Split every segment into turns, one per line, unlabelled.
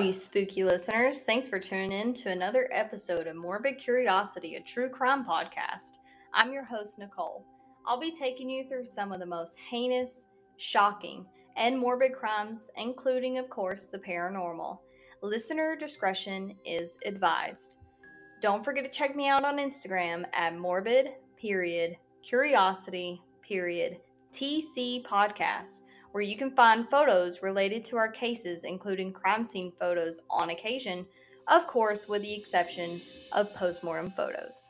You spooky listeners. Thanks for tuning in to another episode of Morbid Curiosity, a true crime podcast. I'm your host, Nicole. I'll be taking you through some of the most heinous, shocking, and morbid crimes, including, of course, the paranormal. Listener discretion is advised. Don't forget to check me out on Instagram at morbid period curiosity period TC podcast where you can find photos related to our cases, including crime scene photos on occasion, of course, with the exception of postmortem photos.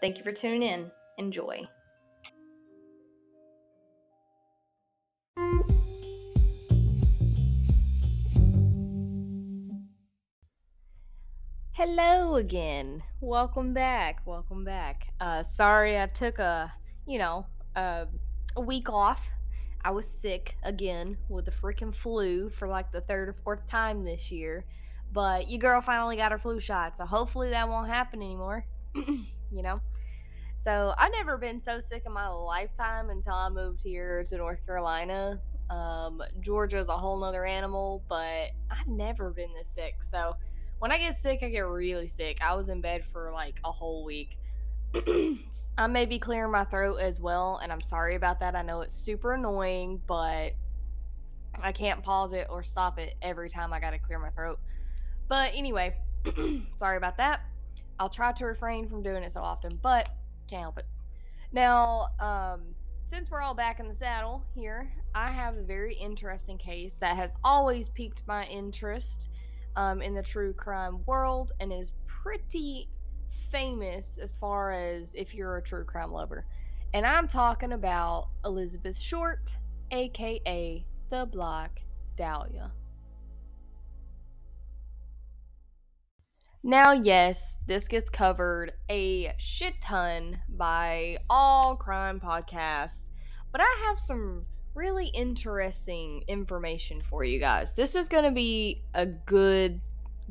Thank you for tuning in. Enjoy. Hello again. Welcome back. Welcome back. Uh, sorry I took a, you know, a, a week off I was sick again with the freaking flu for like the third or fourth time this year. But your girl finally got her flu shot, so hopefully that won't happen anymore. you know? So I've never been so sick in my lifetime until I moved here to North Carolina. Um, Georgia's a whole nother animal, but I've never been this sick. So when I get sick, I get really sick. I was in bed for like a whole week. I may be clearing my throat as well, and I'm sorry about that. I know it's super annoying, but I can't pause it or stop it every time I got to clear my throat. But anyway, sorry about that. I'll try to refrain from doing it so often, but can't help it. Now, um, since we're all back in the saddle here, I have a very interesting case that has always piqued my interest um, in the true crime world and is pretty famous as far as if you're a true crime lover. And I'm talking about Elizabeth Short, aka the Black Dahlia. Now, yes, this gets covered a shit ton by all crime podcasts, but I have some really interesting information for you guys. This is going to be a good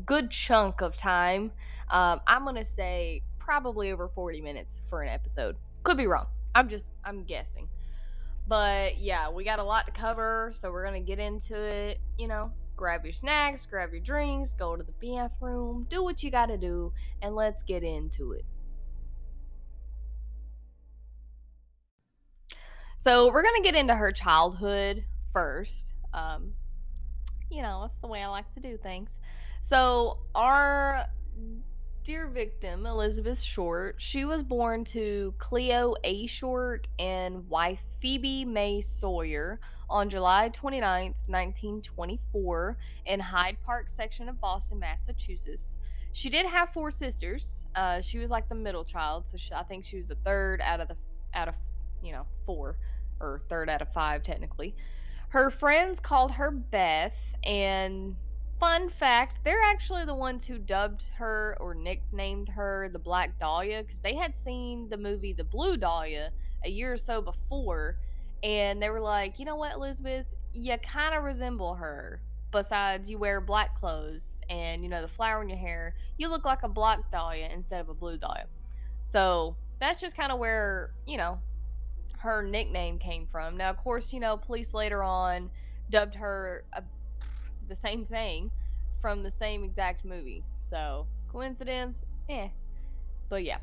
good chunk of time. Um, I'm gonna say probably over 40 minutes for an episode. Could be wrong. I'm just I'm guessing. But yeah, we got a lot to cover, so we're gonna get into it. You know, grab your snacks, grab your drinks, go to the bathroom, do what you gotta do, and let's get into it. So we're gonna get into her childhood first. Um, you know, that's the way I like to do things. So, our dear victim, Elizabeth Short, she was born to Cleo A. Short and wife Phoebe May Sawyer on July 29, 1924, in Hyde Park section of Boston, Massachusetts. She did have four sisters. Uh, she was like the middle child, so she, I think she was the third out of the out of you know four, or third out of five technically. Her friends called her Beth, and fun fact they're actually the ones who dubbed her or nicknamed her the Black Dahlia because they had seen the movie The Blue Dahlia a year or so before. And they were like, you know what, Elizabeth? You kind of resemble her. Besides, you wear black clothes and, you know, the flower in your hair. You look like a Black Dahlia instead of a Blue Dahlia. So that's just kind of where, you know, her nickname came from. Now, of course, you know, police later on dubbed her a the same thing from the same exact movie. So, coincidence? Eh. But yeah.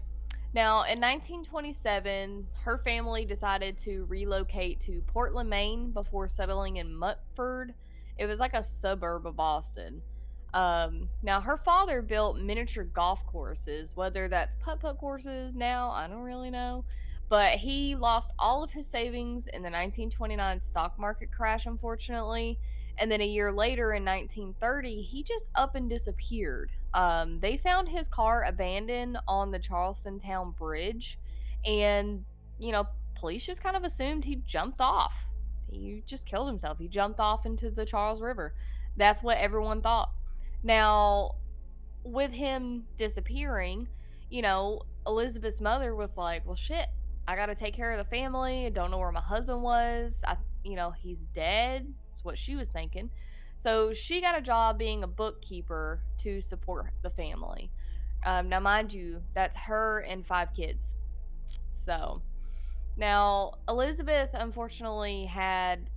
Now, in 1927, her family decided to relocate to Portland, Maine before settling in Medford. It was like a suburb of Boston. Um, now, her father built miniature golf courses, whether that's putt putt courses now, I don't really know. But he lost all of his savings in the 1929 stock market crash, unfortunately. And then a year later in 1930, he just up and disappeared. Um, they found his car abandoned on the Charleston Town Bridge. And, you know, police just kind of assumed he jumped off. He just killed himself. He jumped off into the Charles River. That's what everyone thought. Now, with him disappearing, you know, Elizabeth's mother was like, well, shit, I got to take care of the family. I don't know where my husband was. I, you know, he's dead. That's what she was thinking. So she got a job being a bookkeeper to support the family. Um, now, mind you, that's her and five kids. So now Elizabeth unfortunately had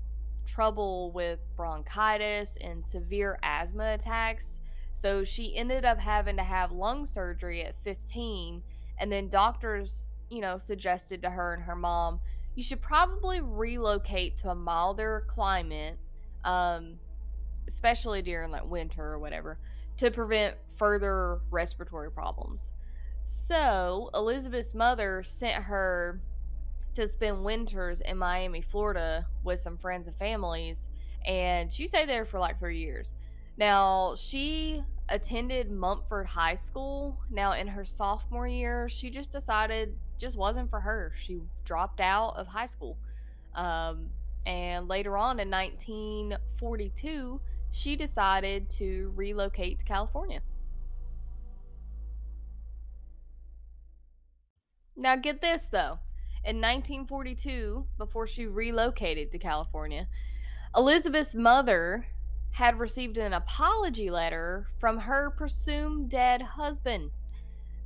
trouble with bronchitis and severe asthma attacks. So she ended up having to have lung surgery at 15. And then doctors, you know, suggested to her and her mom, you should probably relocate to a milder climate, um, especially during like winter or whatever, to prevent further respiratory problems. So Elizabeth's mother sent her to spend winters in Miami, Florida with some friends and families. And she stayed there for like three years. Now, she attended Mumford High School. Now, in her sophomore year, she just decided just wasn't for her. She dropped out of high school. Um, and later on in 1942, she decided to relocate to California. Now, get this though. In 1942, before she relocated to California, Elizabeth's mother had received an apology letter from her presumed dead husband.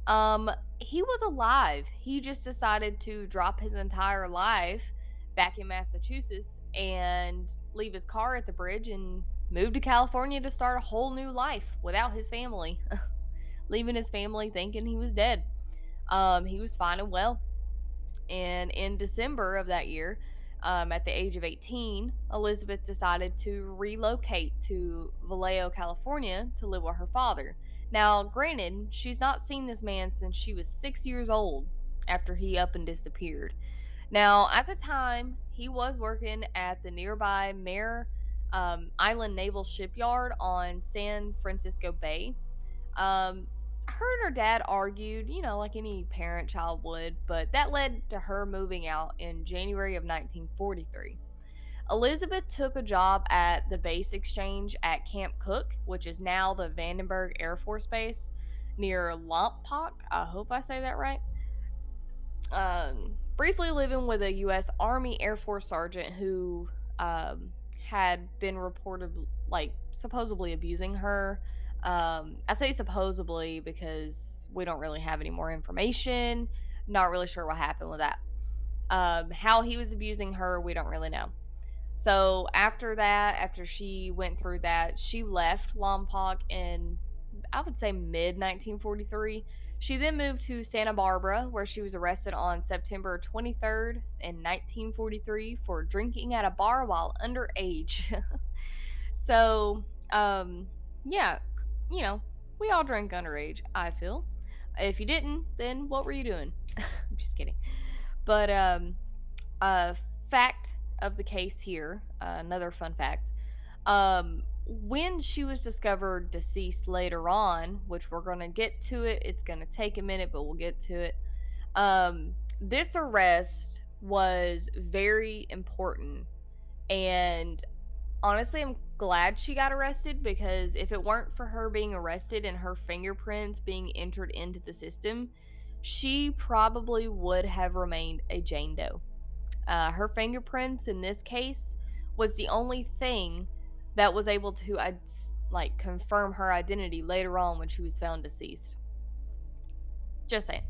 Um, he was alive. He just decided to drop his entire life back in Massachusetts and leave his car at the bridge and move to California to start a whole new life without his family, leaving his family thinking he was dead. Um, he was fine and well. And in December of that year, um, at the age of 18, Elizabeth decided to relocate to Vallejo, California to live with her father. Now, granted, she's not seen this man since she was six years old after he up and disappeared. Now, at the time, he was working at the nearby Mare um, Island Naval Shipyard on San Francisco Bay. Um, her and her dad argued, you know, like any parent child would, but that led to her moving out in January of 1943. Elizabeth took a job at the base exchange at Camp Cooke, which is now the Vandenberg Air Force Base near Lompoc. I hope I say that right. Um, briefly living with a U.S. Army Air Force sergeant who um, had been reported, like, supposedly abusing her um, I say supposedly because we don't really have any more information. Not really sure what happened with that. Um, how he was abusing her, we don't really know. So after that, after she went through that, she left Lompoc in, I would say, mid 1943. She then moved to Santa Barbara, where she was arrested on September 23rd in 1943 for drinking at a bar while underage. so, um, yeah, you know, we all drink underage, I feel. If you didn't, then what were you doing? I'm just kidding. But um a fact of the case here, uh, another fun fact. Um when she was discovered deceased later on, which we're going to get to it, it's going to take a minute, but we'll get to it. Um this arrest was very important and honestly I'm glad she got arrested because if it weren't for her being arrested and her fingerprints being entered into the system, she probably would have remained a Jane Doe. Uh, her fingerprints in this case was the only thing that was able to uh, like confirm her identity later on when she was found deceased. Just saying.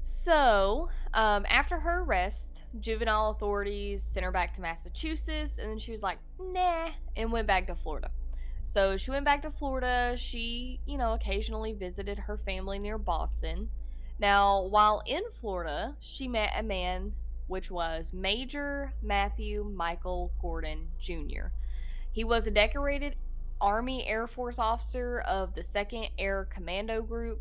So, um, after her arrest, juvenile authorities sent her back to Massachusetts, and then she was like, nah, and went back to Florida. So she went back to Florida. She, you know, occasionally visited her family near Boston. Now, while in Florida, she met a man, which was Major Matthew Michael Gordon Jr. He was a decorated Army Air Force officer of the 2nd Air Commando Group,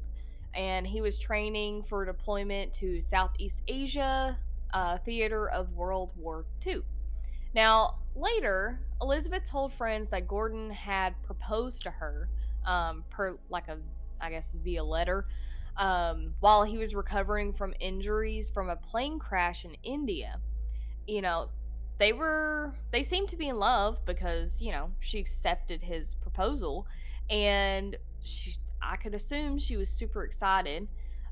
and he was training for deployment to Southeast Asia, uh, theater of World War II. Now, later, Elizabeth told friends that Gordon had proposed to her, um, per like a, I guess, via letter, um, while he was recovering from injuries from a plane crash in India. You know, they were, they seemed to be in love because, you know, she accepted his proposal and she, I could assume she was super excited.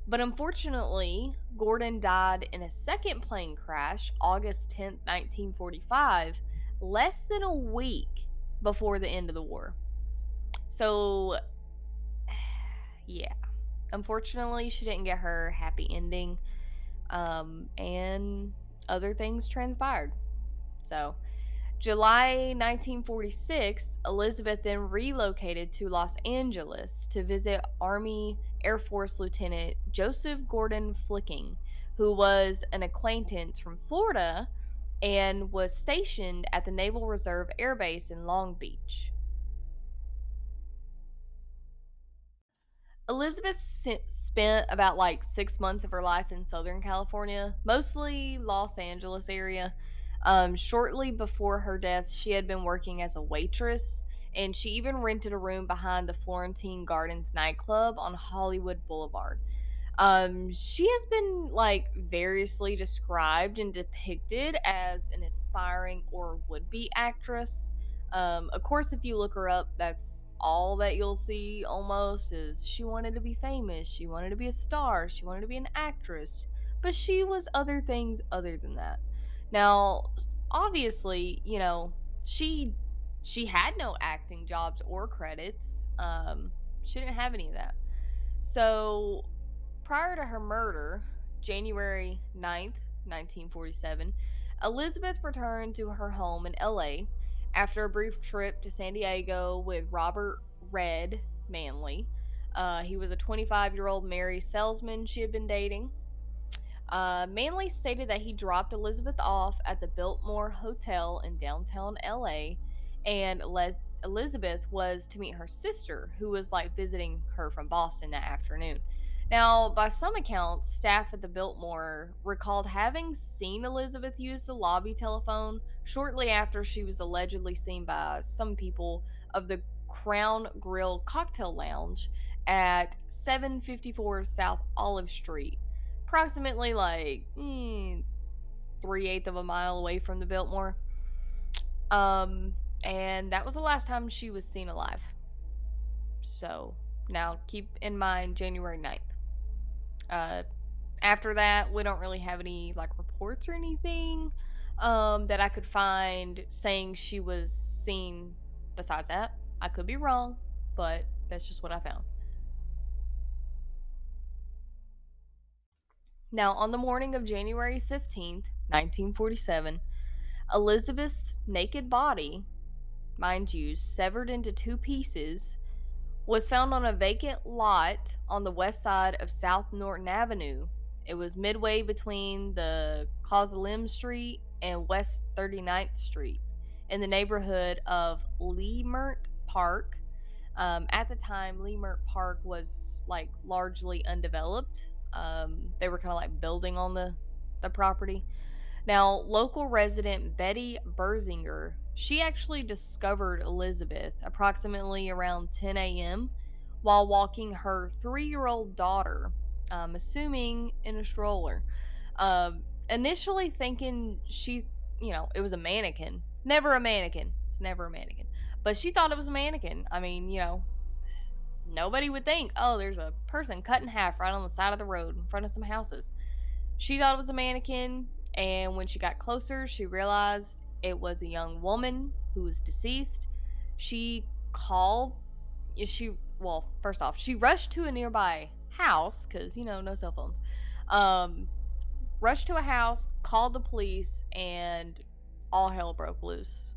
But unfortunately, Gordon died in a second plane crash August 10th, 1945, less than a week before the end of the war. So, yeah. Unfortunately, she didn't get her happy ending, um, and other things transpired. So, July 1946, Elizabeth then relocated to Los Angeles to visit Army Air Force Lieutenant Joseph Gordon Fickling, who was an acquaintance from Florida and was stationed at the Naval Reserve Air Base in Long Beach. Elizabeth spent about like six months of her life in Southern California, mostly Los Angeles area. Um, shortly before her death, she had been working as a waitress, and she even rented a room behind the Florentine Gardens nightclub on Hollywood Boulevard. Um, she has been like variously described and depicted as an aspiring or would be actress. Um, of course, if you look her up, that's all that you'll see almost is she wanted to be famous, she wanted to be a star, she wanted to be an actress, but she was other things other than that. Now, obviously, you know, she she had no acting jobs or credits. Um, she didn't have any of that. So, prior to her murder, January 9th, 1947, Elizabeth returned to her home in LA after a brief trip to San Diego with Robert Red Manley. Uh, he was a 25 year old Mary salesman she had been dating. Uh, Manley stated that he dropped Elizabeth off at the Biltmore Hotel in downtown LA, and Les- Elizabeth was to meet her sister, who was like visiting her from Boston that afternoon. Now, by some accounts, staff at the Biltmore recalled having seen Elizabeth use the lobby telephone shortly after she was allegedly seen by some people of the Crown Grill Cocktail Lounge at 754 South Olive Street, approximately like mm, three eighths of a mile away from the Biltmore. Um, and that was the last time she was seen alive. So now keep in mind January 9th. Uh, after that, we don't really have any like reports or anything um, that I could find saying she was seen. Besides that, I could be wrong, but that's just what I found. Now, on the morning of January 15th, 1947, Elizabeth's naked body, mind you, severed into two pieces, was found on a vacant lot on the west side of South Norton Avenue. It was midway between the Coliseum Street and West 39th Street in the neighborhood of Leimert Park. Um, at the time, Leimert Park was like largely undeveloped. Um, they were kind of like building on the, the property. Now, local resident Betty Bersinger she actually discovered Elizabeth approximately around 10 a.m. while walking her three year old daughter, um, assuming in a stroller. Um, initially thinking she, you know, it was a mannequin. Never a mannequin. It's never a mannequin. But she thought it was a mannequin. I mean, you know, nobody would think, oh, there's a person cut in half right on the side of the road in front of some houses. She thought it was a mannequin, and when she got closer, she realized it was a young woman who was deceased. She called. She well, first off, she rushed to a nearby house because you know no cell phones. Um, rushed to a house, called the police, and all hell broke loose.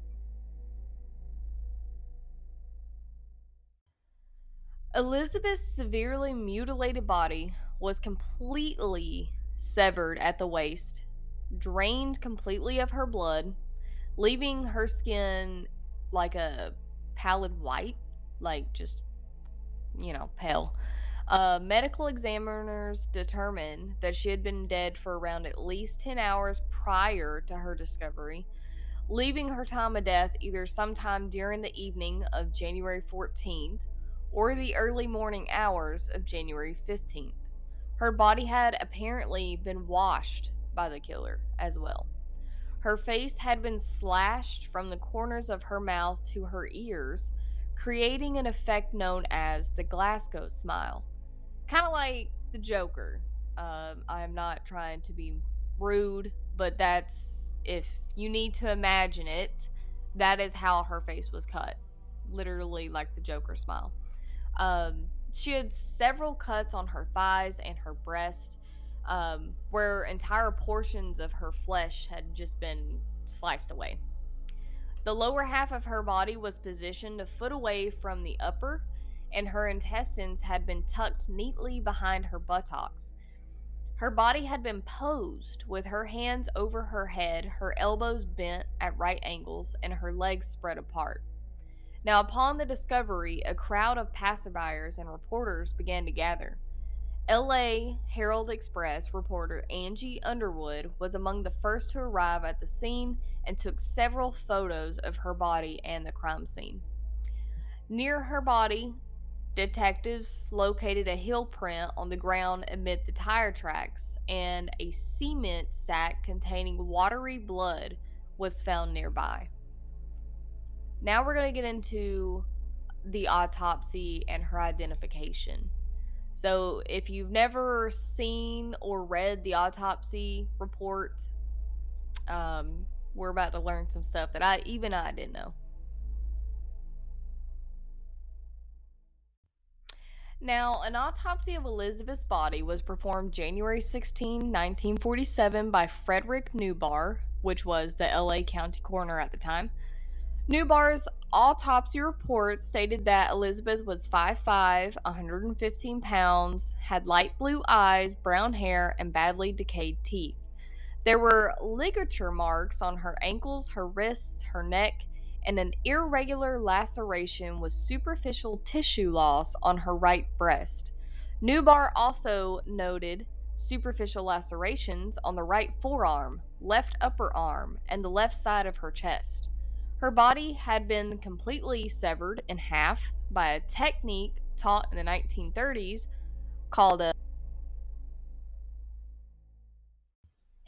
Elizabeth's severely mutilated body was completely severed at the waist, drained completely of her blood, leaving her skin like a pallid white, like just, you know, pale. Uh, medical examiners determined that she had been dead for around at least 10 hours prior to her discovery, leaving her time of death either sometime during the evening of January 14th or the early morning hours of January 15th. Her body had apparently been washed by the killer as well. Her face had been slashed from the corners of her mouth to her ears, creating an effect known as the Glasgow smile. Kind of like the Joker. Um, I'm not trying to be rude, but that's if you need to imagine it, that is how her face was cut. Literally like the Joker smile. Um, she had several cuts on her thighs and her breast um, where entire portions of her flesh had just been sliced away. The lower half of her body was positioned a foot away from the upper, and her intestines had been tucked neatly behind her buttocks. Her body had been posed with her hands over her head, her elbows bent at right angles, and her legs spread apart. Now, upon the discovery, a crowd of passerbyers and reporters began to gather. LA Herald Express reporter Aggie Underwood was among the first to arrive at the scene and took several photos of her body and the crime scene. Near her body, Detectives located a heel print on the ground amid the tire tracks, and a cement sack containing watery blood was found nearby. Now we're going to get into the autopsy and her identification. So, if you've never seen or read the autopsy report, um, we're about to learn some stuff that I even I didn't know. Now, an autopsy of Elizabeth's body was performed January 16, 1947 by Frederick Newbarr, which was the LA County coroner at the time. Newbarr's autopsy report stated that Elizabeth was 5'5, 115 pounds, had light blue eyes, brown hair, and badly decayed teeth. There were ligature marks on her ankles, her wrists, her neck, and an irregular laceration with superficial tissue loss on her right breast. Newbar also noted superficial lacerations on the right forearm, left upper arm, and the left side of her chest. Her body had been completely severed in half by a technique taught in the 1930s called a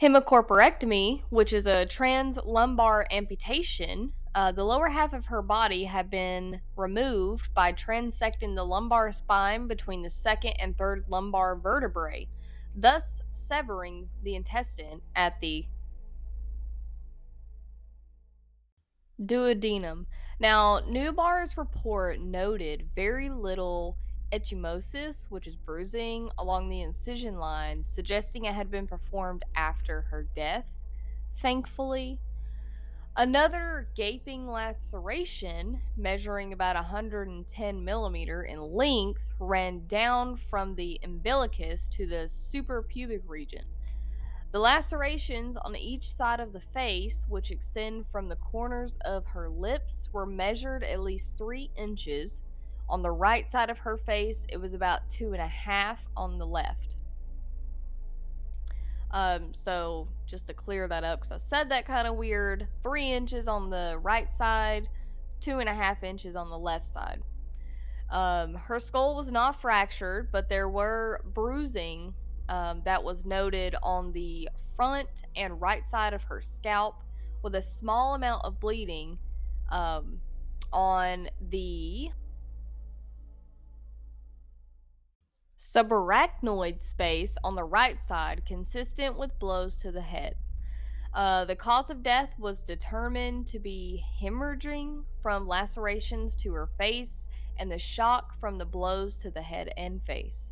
hemicorporectomy, which is a trans lumbar amputation. Uh, the lower half of her body had been removed by transecting the lumbar spine between the second and third lumbar vertebrae, thus severing the intestine at the duodenum. Now, Newbarr's report noted very little ecchymosis, which is bruising, along the incision line, suggesting it had been performed after her death. Thankfully, Another gaping laceration, measuring about 110 millimeter in length, ran down from the umbilicus to the suprapubic region. The lacerations on each side of the face, which extend from the corners of her lips, were measured at least three inches. On the right side of her face, it was about two and a half on the left. Um, so just to clear that up, because I said that kind of weird. Three inches on the right side, two and a half inches on the left side. Um, her skull was not fractured, but there were bruising um, that was noted on the front and right side of her scalp, with a small amount of bleeding um, on the subarachnoid space on the right side, consistent with blows to the head. Uh, the cause of death was determined to be hemorrhaging from lacerations to her face and the shock from the blows to the head and face.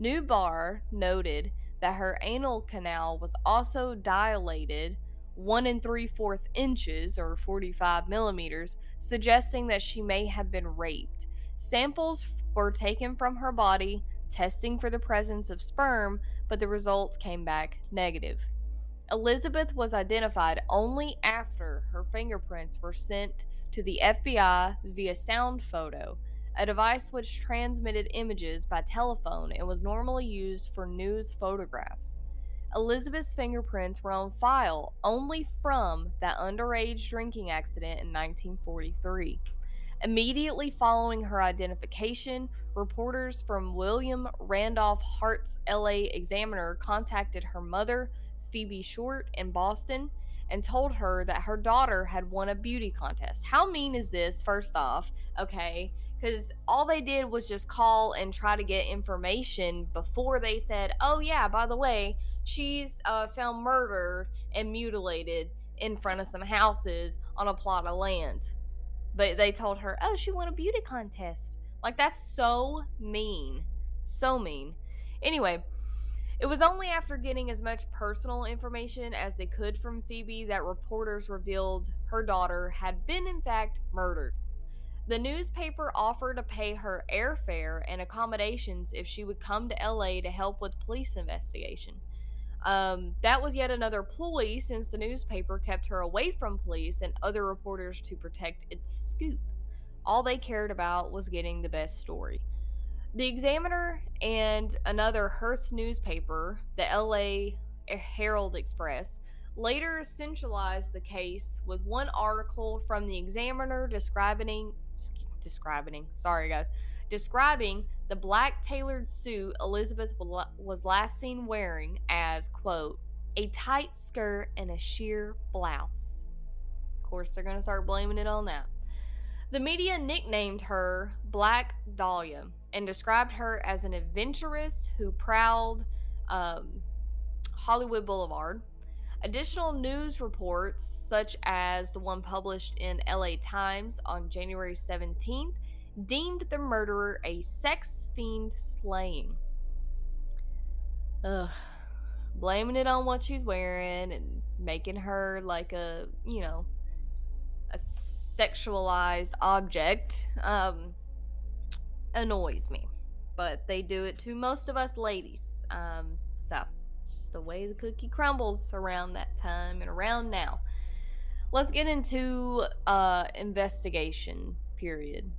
Newbarr noted that her anal canal was also dilated one and three fourth inches or 45 millimeters, suggesting that she may have been raped. Samples were taken from her body testing for the presence of sperm, but the results came back negative. Elizabeth was identified only after her fingerprints were sent to the FBI via Soundphoto, a device which transmitted images by telephone and was normally used for news photographs. Elizabeth's fingerprints were on file only from that underage drinking accident in 1943. Immediately following her identification, reporters from William Randolph Hearst's LA Examiner contacted her mother, Phoebe Short, in Boston and told her that her daughter had won a beauty contest. How mean is this, first off? Okay. Because all they did was just call and try to get information before they said, oh, yeah, by the way, she's uh, found murdered and mutilated in front of some houses on a plot of land. But they told her, oh, she won a beauty contest. Like, that's so mean. So mean. Anyway, It was only after getting as much personal information as they could from Phoebe that reporters revealed her daughter had been, in fact, murdered. The newspaper offered to pay her airfare and accommodations if she would come to LA to help with police investigation. Um, that was yet another ploy since the newspaper kept her away from police and other reporters to protect its scoop. All they cared about was getting the best story. The Examiner and another Hearst newspaper, the LA Herald Express, later centralized the case with one article from the Examiner describing describing sorry guys describing the black tailored suit Elizabeth was last seen wearing as quote a tight skirt and a sheer blouse. Of course, they're going to start blaming it on that. The media nicknamed her Black Dahlia and described her as an adventuress who prowled um, Hollywood Boulevard. Additional news reports, such as the one published in LA Times on January 17th, deemed the murderer a sex fiend slaying. Ugh. Blaming it on what she's wearing and making her like a, you know, a sexualized object. Um, annoys me. But they do it to most of us ladies. Um, so, it's the way the cookie crumbles around that time and around now. Let's get into uh, investigation period.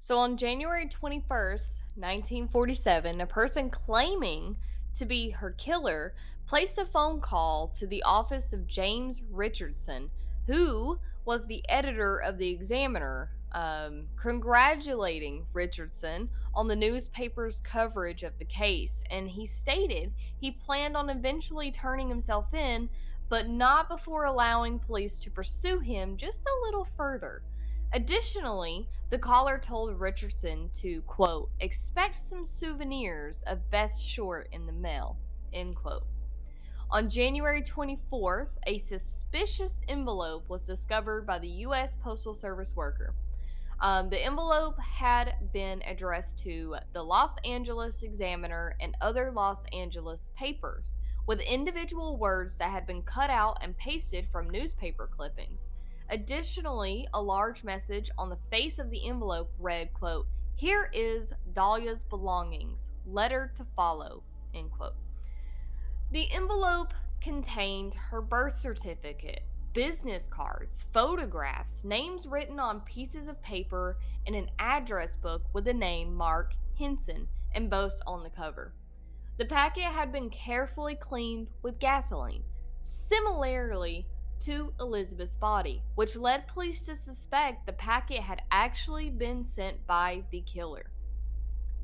So on January 21st, 1947, a person claiming to be her killer placed a phone call to the office of James Richardson, who was the editor of the Examiner, um, congratulating Richardson on the newspaper's coverage of the case. And he stated he planned on eventually turning himself in, but not before allowing police to pursue him just a little further. Additionally, the caller told Richardson to, quote, expect some souvenirs of Beth Short in the mail, end quote. On January 24th, a suspicious envelope was discovered by the U.S. Postal Service worker. Um, the envelope had been addressed to the Los Angeles Examiner and other Los Angeles papers, with individual words that had been cut out and pasted from newspaper clippings. Additionally, a large message on the face of the envelope read, quote, Here is Dahlia's belongings. Letter to follow. End quote. The envelope contained her birth certificate, business cards, photographs, names written on pieces of paper, and an address book with the name Mark Hansen embossed on the cover. The packet had been carefully cleaned with gasoline, similarly to Elizabeth's body, which led police to suspect the packet had actually been sent by the killer.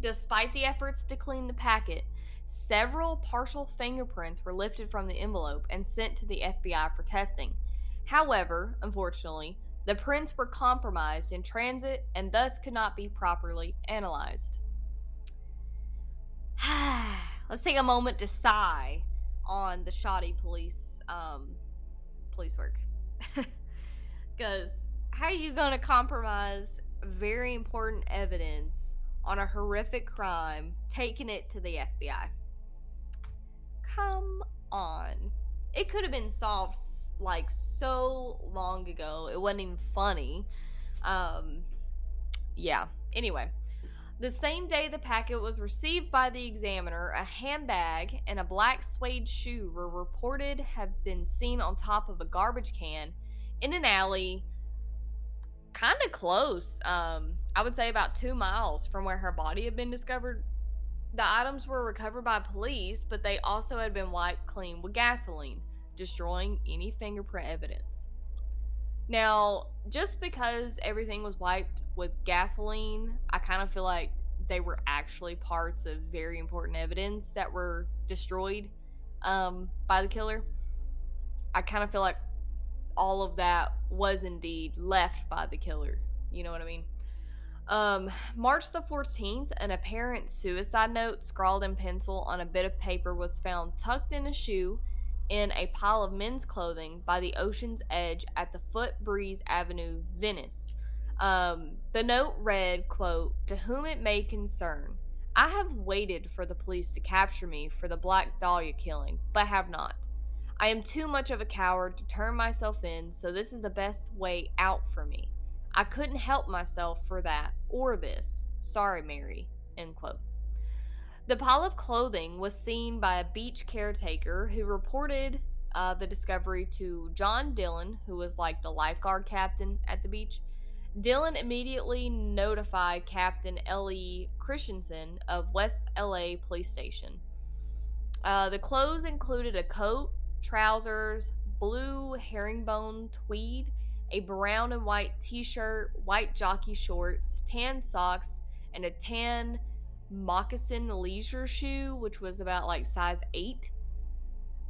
Despite the efforts to clean the packet, Several partial fingerprints were lifted from the envelope and sent to the FBI for testing. However, unfortunately, the prints were compromised in transit and thus could not be properly analyzed. Let's take a moment to sigh on the shoddy police um, police work. Because how are you going to compromise very important evidence on a horrific crime, taking it to the FBI. Come on. It could have been solved like so long ago. It wasn't even funny. Um yeah. Anyway, the same day the packet was received by the examiner, a handbag and a black suede shoe were reported have been seen on top of a garbage can in an alley kind of close. Um, I would say about two miles from where her body had been discovered. The items were recovered by police, but they also had been wiped clean with gasoline, destroying any fingerprint evidence. Now, just because everything was wiped with gasoline, I kind of feel like they were actually parts of very important evidence that were destroyed um, by the killer. I kind of feel like all of that was indeed left by the killer. You know what I mean? Um, March the 14th, an apparent suicide note scrawled in pencil on a bit of paper was found tucked in a shoe in a pile of men's clothing by the ocean's edge at the Foot Breeze Avenue, Venice. Um, the note read, quote, To whom it may concern, I have waited for the police to capture me for the Black Dahlia killing, but have not. I am too much of a coward to turn myself in, so this is the best way out for me. I couldn't help myself for that or this. Sorry, Mary. End quote. The pile of clothing was seen by a beach caretaker who reported uh, the discovery to John Dillon, who was like the lifeguard captain at the beach. Dillon immediately notified Captain L.E. Christensen of West LA Police Station. Uh, the clothes included a coat, trousers, blue herringbone tweed, a brown and white t shirt, white jockey shorts, tan socks, and a tan moccasin leisure shoe, which was about like size 8.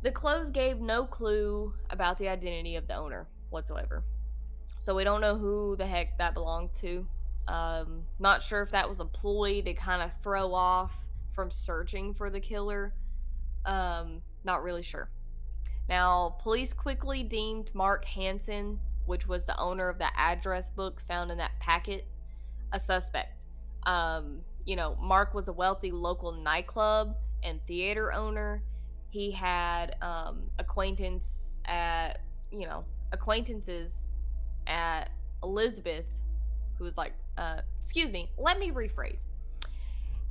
The clothes gave no clue about the identity of the owner whatsoever. So we don't know who the heck that belonged to. Um, not sure if that was a ploy to kind of throw off from searching for the killer. Um, not really sure. Now, police quickly deemed Mark Hansen, which was the owner of the address book found in that packet, a suspect. Um, you know, Mark was a wealthy local nightclub and theater owner. He had um, acquaintance at, you know, acquaintances at Elizabeth, who was like, uh, excuse me, let me rephrase.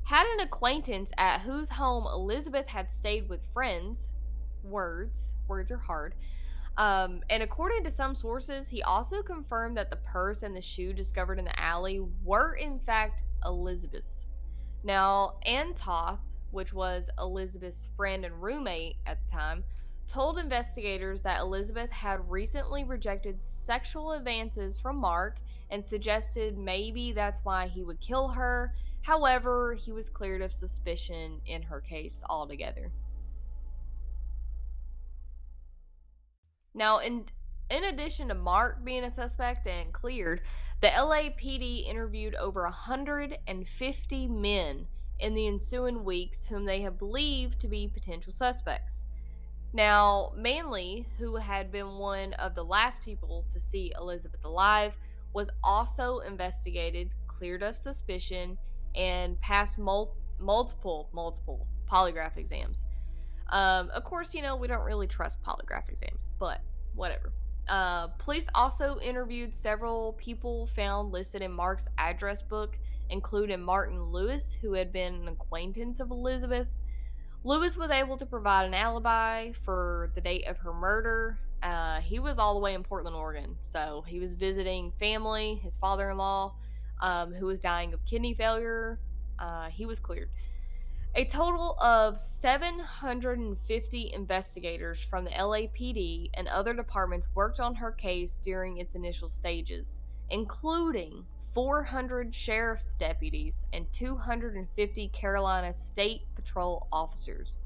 Had an acquaintance at whose home Elizabeth had stayed with friends. Words, words are hard. Um, and according to some sources, he also confirmed that the purse and the shoe discovered in the alley were in fact Elizabeth's. Now, Ann Toth, which was Elizabeth's friend and roommate at the time, told investigators that Elizabeth had recently rejected sexual advances from Mark and suggested maybe that's why he would kill her. However, he was cleared of suspicion in her case altogether. Now, in in addition to Mark being a suspect and cleared, the LAPD interviewed over 150 men in the ensuing weeks whom they have believed to be potential suspects. Now, Manley, who had been one of the last people to see Elizabeth alive, was also investigated, cleared of suspicion, and passed mul- multiple, multiple polygraph exams. Um, of course, you know, we don't really trust polygraph exams, but whatever. Uh, police also interviewed several people found listed in Mark's address book, including Martin Lewis, who had been an acquaintance of Elizabeth. Lewis was able to provide an alibi for the date of her murder. Uh, he was all the way in Portland, Oregon, so he was visiting family, his father in law, um, who was dying of kidney failure. Uh, he was cleared. A total of 750 investigators from the LAPD and other departments worked on her case during its initial stages, including 400 sheriff's deputies and 250 Carolina State Patrol officers.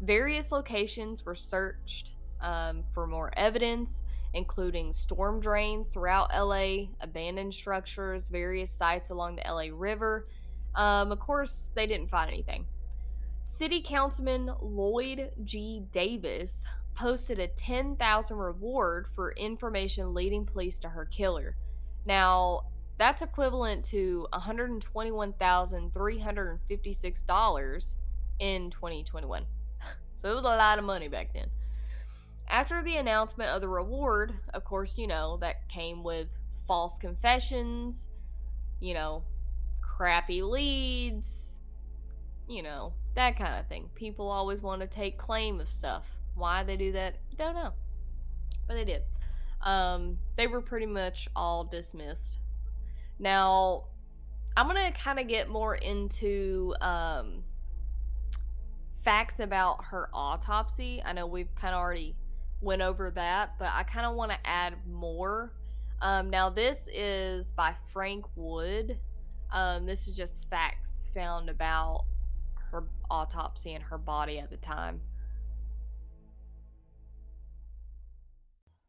Various locations were searched um, for more evidence, including storm drains throughout LA, abandoned structures, various sites along the LA River. Um, of course, they didn't find anything. City Councilman Lloyd G. Davis posted a 10,000 reward for information leading police to her killer. Now, that's equivalent to $121,356 in 2021. So it was a lot of money back then. After the announcement of the reward, of course, you know, that came with false confessions, you know, crappy leads, you know, that kind of thing. People always want to take claim of stuff. Why they do that, don't know. But they did. Um, they were pretty much all dismissed. Now, I'm going to kind of get more into um, facts about her autopsy. I know we've kind of already went over that, but I kind of want to add more. Um, now, this is by Frank Wood. Um, this is just facts found about autopsy and her body at the time.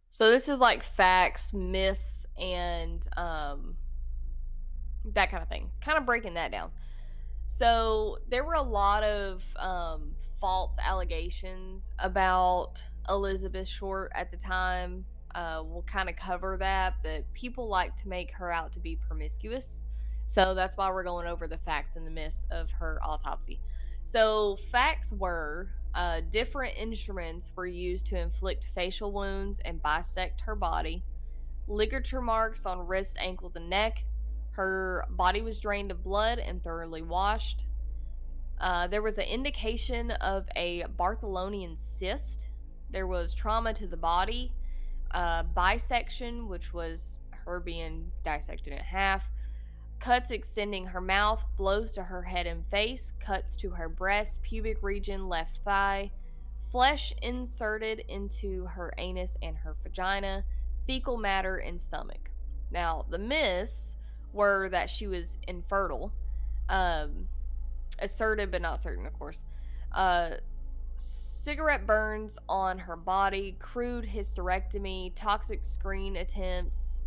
So this is like facts, myths, and um, that kind of thing. Kind of breaking that down. So there were a lot of um, false allegations about Elizabeth Short at the time. uh, will kind of cover that, but people like to make her out to be promiscuous. So that's why we're going over the facts and the myths of her autopsy. So, facts were uh, different instruments were used to inflict facial wounds and bisect her body, ligature marks on wrist, ankles, and neck. Her body was drained of blood and thoroughly washed. Uh, there was an indication of a Bartholinian cyst. There was trauma to the body, uh, bisection, which was her being dissected in half, cuts extending her mouth, blows to her head and face, cuts to her breast, pubic region, left thigh, flesh inserted into her anus and her vagina, fecal matter, and stomach. Now, the myths were that she was infertile, um, asserted but not certain, of course. Uh, cigarette burns on her body, crude hysterectomy, toxic screen attempts,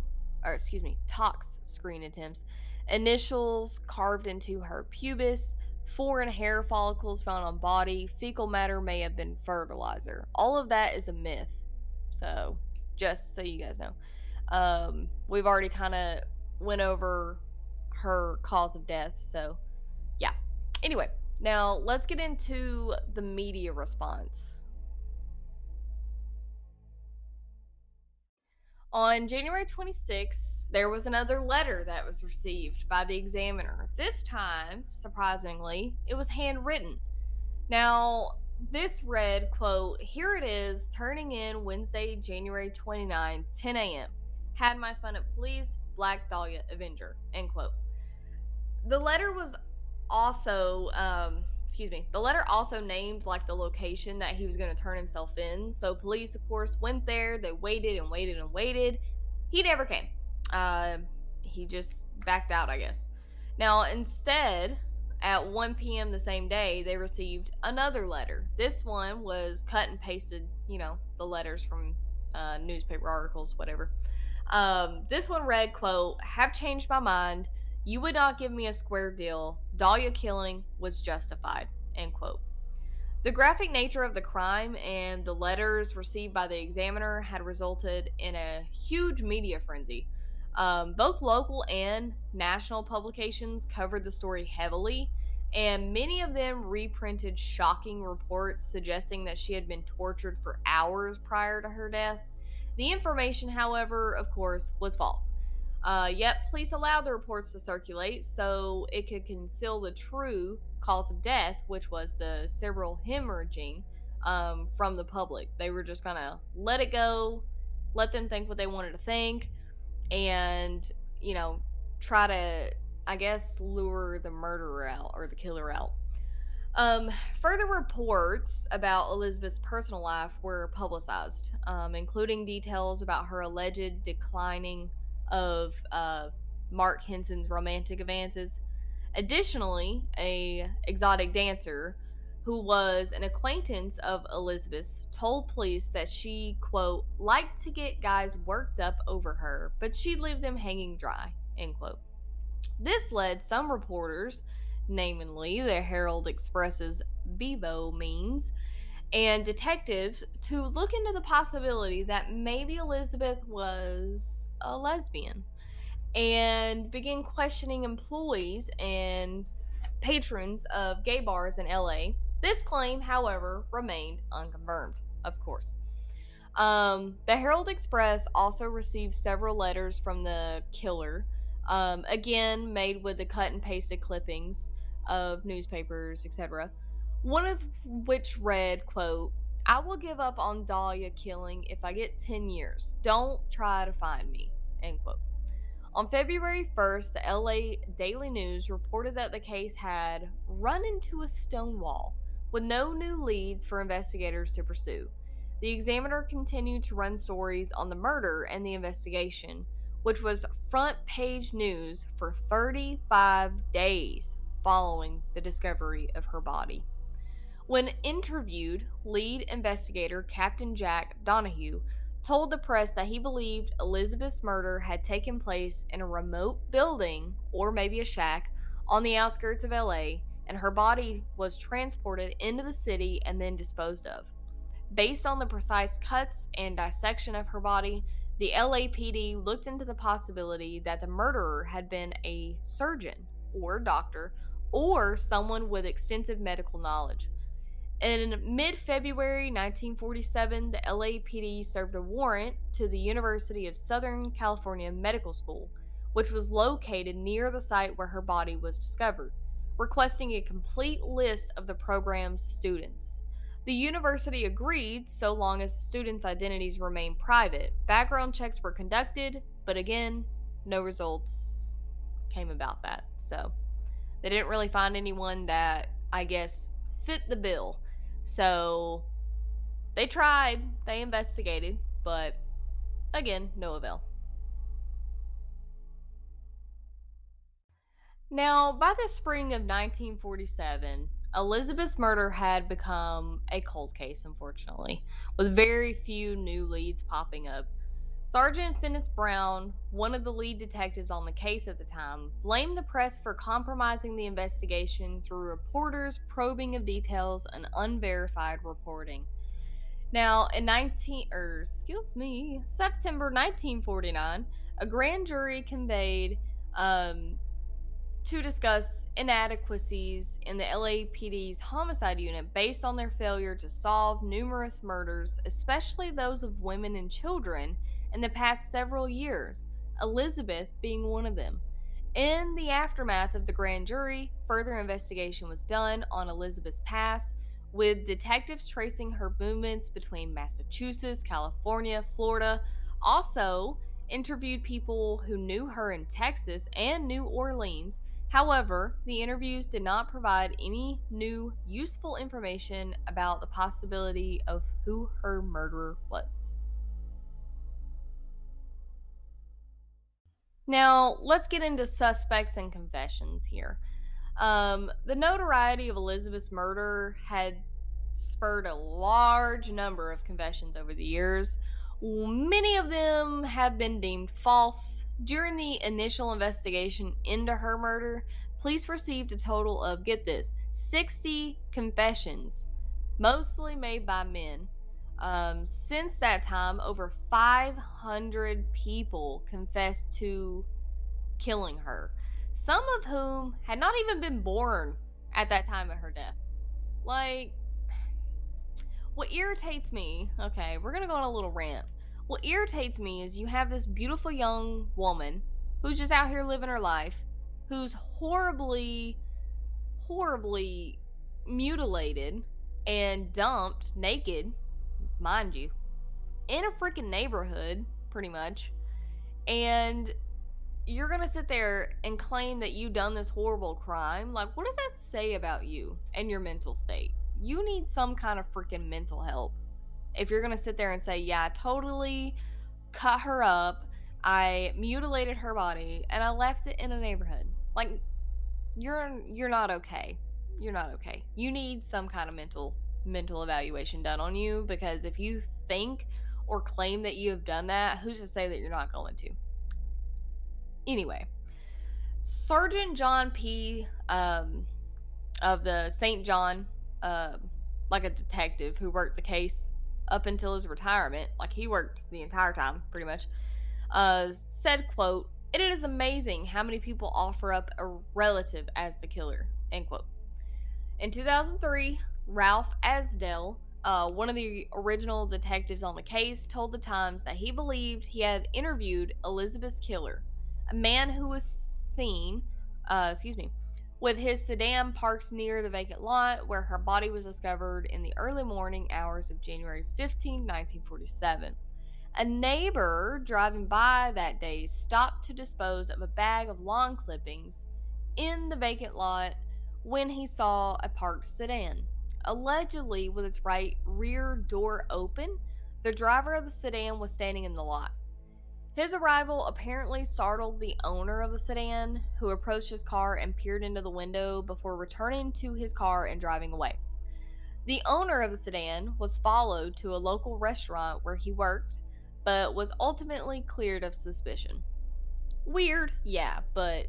or excuse me, tox screen attempts, initials carved into her pubis, foreign hair follicles found on body, fecal matter may have been fertilizer. All of that is a myth. So, just so you guys know. Um, we've already kind of went over her cause of death, so yeah. Anyway, now let's get into the media response. On January 26th, there was another letter that was received by the examiner. This time, surprisingly, it was handwritten. Now, this read, quote, Here it is, turning in Wednesday, January 29, 10 a.m. Had my fun at police, Black Dahlia Avenger, end quote. The letter was also um, excuse me, the letter also named like the location that he was going to turn himself in. So police, of course, went there. They waited and waited and waited. He never came. Uh, he just backed out, I guess. Now, instead, at 1 p.m. the same day, they received another letter. This one was cut and pasted, you know, the letters from uh, newspaper articles, whatever. Um, this one read, quote, have changed my mind. You would not give me a square deal. Dahlia killing was justified. End quote. The graphic nature of the crime and the letters received by the examiner had resulted in a huge media frenzy. Um, both local and national publications covered the story heavily, and many of them reprinted shocking reports suggesting that she had been tortured for hours prior to her death. The information, however, of course, was false. Uh, yet, police allowed the reports to circulate so it could conceal the true cause of death, which was the cerebral hemorrhaging, um, from the public. They were just gonna let it go, let them think what they wanted to think, and, you know, try to, I guess, lure the murderer out or the killer out. Um, further reports about Elizabeth's personal life were publicized, um, including details about her alleged declining of uh, Mark Hansen's romantic advances. Additionally, a exotic dancer who was an acquaintance of Elizabeth's told police that she quote liked to get guys worked up over her, but she'd leave them hanging dry end quote. This led some reporters, namely the Herald Express's Bevo Means, and detectives to look into the possibility that maybe Elizabeth was a lesbian and began questioning employees and patrons of gay bars in LA. This claim, however, remained unconfirmed, of course. Um, the Herald Express also received several letters from the killer, um, again made with the cut and pasted clippings of newspapers, etc. One of which read, quote, I will give up on Dahlia killing if I get 10 years. Don't try to find me. End quote. On February 1st, the LA Daily News reported that the case had run into a stone wall with no new leads for investigators to pursue. The Examiner continued to run stories on the murder and the investigation, which was front page news for 35 days following the discovery of her body. When interviewed, lead investigator Captain Jack Donahue told the press that he believed Elizabeth's murder had taken place in a remote building, or maybe a shack, on the outskirts of LA, and her body was transported into the city and then disposed of. Based on the precise cuts and dissection of her body, the LAPD looked into the possibility that the murderer had been a surgeon or doctor or someone with extensive medical knowledge. In mid February 1947, the LAPD served a warrant to the University of Southern California Medical School, which was located near the site where her body was discovered, requesting a complete list of the program's students. The university agreed so long as students' identities remained private. Background checks were conducted, but again, no results came about that. So they didn't really find anyone that I guess fit the bill. So they tried, they investigated, but again, no avail. Now, by the spring of 1947, Elizabeth's murder had become a cold case, unfortunately, with very few new leads popping up. Sergeant Finis Brown, one of the lead detectives on the case at the time, blamed the press for compromising the investigation through reporters' probing of details and unverified reporting. Now, in 19 or er, excuse me, September 1949, a grand jury conveyed um, to discuss inadequacies in the LAPD's homicide unit based on their failure to solve numerous murders, especially those of women and children in the past several years, Elizabeth being one of them. In the aftermath of the grand jury, further investigation was done on Elizabeth's past, with detectives tracing her movements between Massachusetts, California, Florida. Also, interviewed people who knew her in Texas and New Orleans. However, the interviews did not provide any new useful information about the possibility of who her murderer was. Now, let's get into suspects and confessions here. Um, the notoriety of Elizabeth's murder had spurred a large number of confessions over the years. Many of them have been deemed false. During the initial investigation into her murder, police received a total of, get this, 60 confessions, mostly made by men, um, since that time, over 500 people confessed to killing her, some of whom had not even been born at that time of her death. Like, what irritates me, okay, we're gonna go on a little rant. What irritates me is you have this beautiful young woman who's just out here living her life, who's horribly, horribly mutilated and dumped naked mind you, in a freaking neighborhood, pretty much. And you're going to sit there and claim that you done this horrible crime. Like, what does that say about you and your mental state? You need some kind of freaking mental help. If you're going to sit there and say, yeah, I totally cut her up, I mutilated her body, and I left it in a neighborhood. Like, you're you're not okay. You're not okay. You need some kind of mental mental evaluation done on you because if you think or claim that you have done that, who's to say that you're not going to? Anyway, Sergeant John P. Um, of the St. John, uh, like a detective who worked the case up until his retirement, like he worked the entire time pretty much, uh, said, quote, it is amazing how many people offer up a relative as the killer, end quote. In 2003, Ralph Asdel, uh, one of the original detectives on the case, told the Times that he believed he had interviewed Elizabeth's killer, a man who was seen, uh, excuse me, with his sedan parked near the vacant lot where her body was discovered in the early morning hours of January 15, 1947. A neighbor driving by that day stopped to dispose of a bag of lawn clippings in the vacant lot when he saw a parked sedan. Allegedly, with its right rear door open, the driver of the sedan was standing in the lot. His arrival apparently startled the owner of the sedan, who approached his car and peered into the window before returning to his car and driving away. The owner of the sedan was followed to a local restaurant where he worked, but was ultimately cleared of suspicion. Weird, yeah, but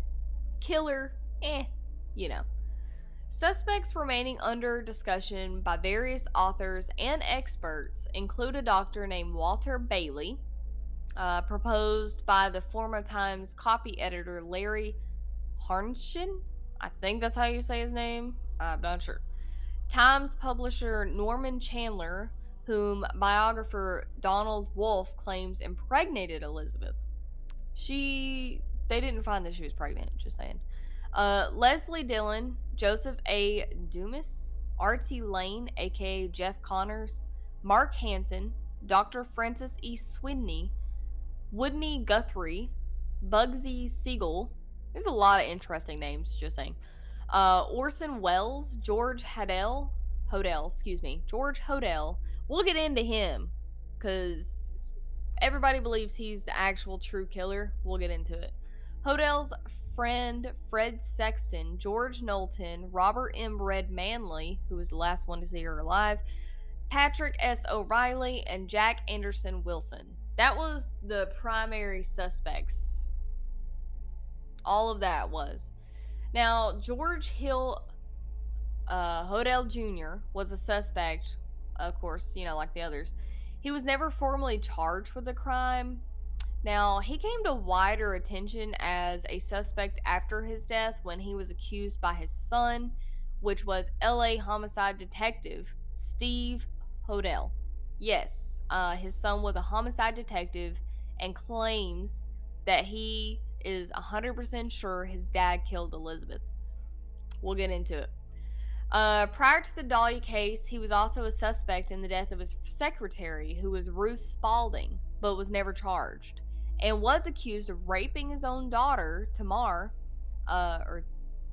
killer, eh, you know. Suspects remaining under discussion by various authors and experts include a doctor named Walter Bayley, uh, proposed by the former Times copy editor Larry Harnschen. I think that's how you say his name. I'm not sure. Times publisher Norman Chandler, whom biographer Donald Wolfe claims impregnated Elizabeth. She, they didn't find that she was pregnant, just saying. Uh, Leslie Dillon, Joseph A. Dumais, R.T. Lane, aka Jeff Connors, Mark Hansen, Dr. Francis E. Swidney, Woodney Guthrie, Bugsy Siegel. There's a lot of interesting names, just saying. Uh, Orson Welles, George Hodel, Hodel, excuse me, George Hodel. We'll get into him because everybody believes he's the actual true killer. We'll get into it. Hodel's friend Fred Sexton, George Knowlton, Robert M. Red Manley, who was the last one to see her alive, Patrick S. O'Reilly, and Jack Anderson Wilson. That was the primary suspects. All of that was. Now, George Hill uh, Hodel Jr. was a suspect, of course, you know, like the others. He was never formally charged with the crime. Now, he came to wider attention as a suspect after his death when he was accused by his son, which was LA homicide detective Steve Hodel. Yes, uh, his son was a homicide detective and claims that he is 100% sure his dad killed Elizabeth. We'll get into it. Uh, prior to the Dahlia case, he was also a suspect in the death of his secretary, who was Ruth Spalding, but was never charged, and was accused of raping his own daughter, Tamar, uh, or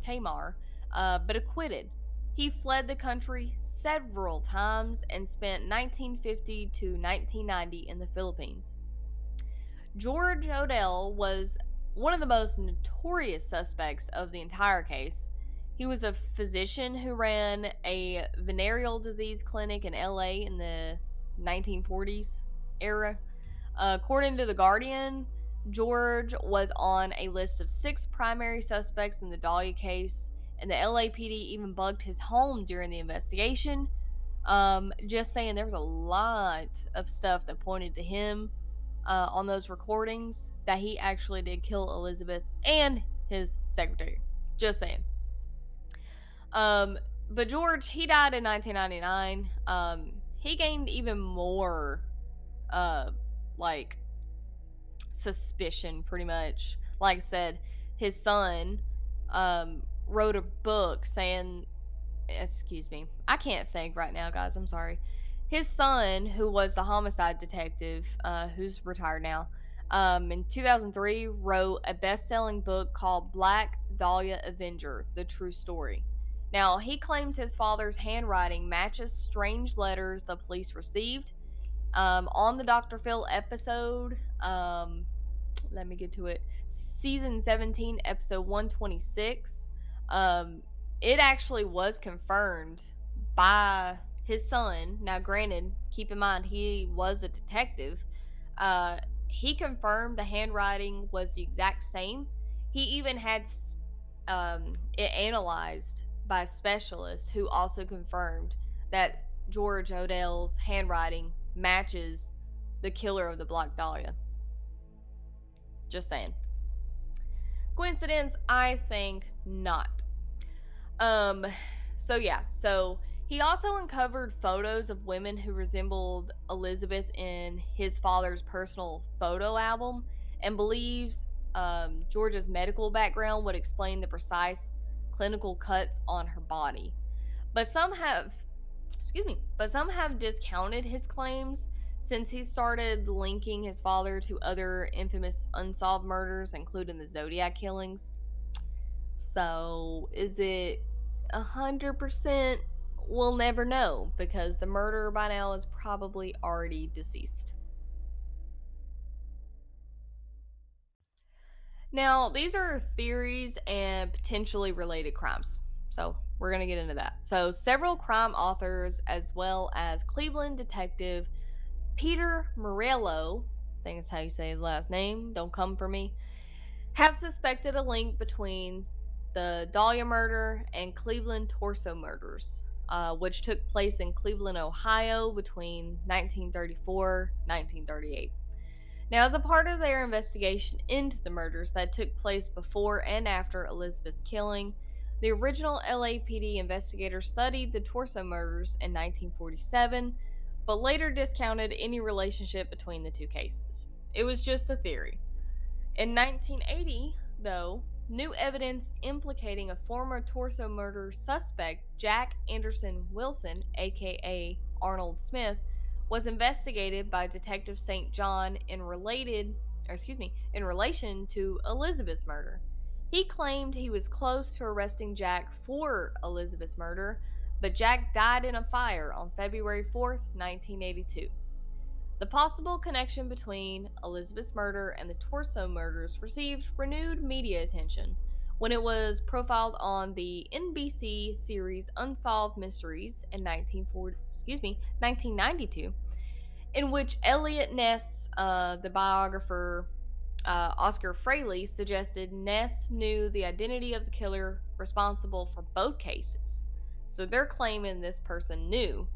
Tamar, uh, but acquitted. He fled the country several times and spent 1950 to 1990 in the Philippines. George Hodel was one of the most notorious suspects of the entire case. He was a physician who ran a venereal disease clinic in LA in the 1940s era. According to The Guardian, George was on a list of six primary suspects in the Dahlia case, and the LAPD even bugged his home during the investigation. Um, just saying, there was a lot of stuff that pointed to him uh, on those recordings that he actually did kill Elizabeth and his secretary. Just saying. Um, but George, he died in 1999. Um, he gained even more, uh, like suspicion, pretty much. Like I said, his son, um, wrote a book saying, excuse me, I can't think right now, guys. I'm sorry. His son, who was the homicide detective, uh, who's retired now, um, in 2003 wrote a best-selling book called Black Dahlia Avenger: The True Story. Now, he claims his father's handwriting matches strange letters the police received. Um, on the Dr. Phil episode, um, let me get to it, season 17, episode 126, um, it actually was confirmed by his son. Now, granted, keep in mind he was a detective. Uh, he confirmed the handwriting was the exact same. He even had um, it analyzed by a specialist who also confirmed that George Hodel's handwriting matches the killer of the Black Dahlia. Just saying. Coincidence? I think not. Um, so yeah, so he also uncovered photos of women who resembled Elizabeth in his father's personal photo album and believes um, Georgia's medical background would explain the precise clinical cuts on her body. But some have, excuse me, but some have discounted his claims since he started linking his father to other infamous unsolved murders, including the Zodiac killings. So, is it a hundred percent we'll never know because the murderer by now is probably already deceased. Now, these are theories and potentially related crimes. So, we're going to get into that. So, several crime authors, as well as Cleveland detective Peter Merylo, I think that's how you say his last name, don't come for me, have suspected a link between the Dahlia murder, and Cleveland torso murders, uh, which took place in Cleveland, Ohio between 1934 1938. Now, as a part of their investigation into the murders that took place before and after Elizabeth's killing, the original LAPD investigators studied the torso murders in 1947, but later discounted any relationship between the two cases. It was just a theory. In 1980, though, new evidence implicating a former torso murder suspect, Jack Anderson Wilson, aka Arnold Smith, was investigated by Detective St. John in related, or excuse me, in relation to Elizabeth's murder. He claimed he was close to arresting Jack for Elizabeth's murder, but Jack died in a fire on February 4th, 1982. The possible connection between Elizabeth's murder and the torso murders received renewed media attention when it was profiled on the NBC series Unsolved Mysteries in 1940, excuse me, 1992, in which Eliot Ness, uh, the biographer uh, Oscar Fraley, suggested Ness knew the identity of the killer responsible for both cases. So they're claiming this person knew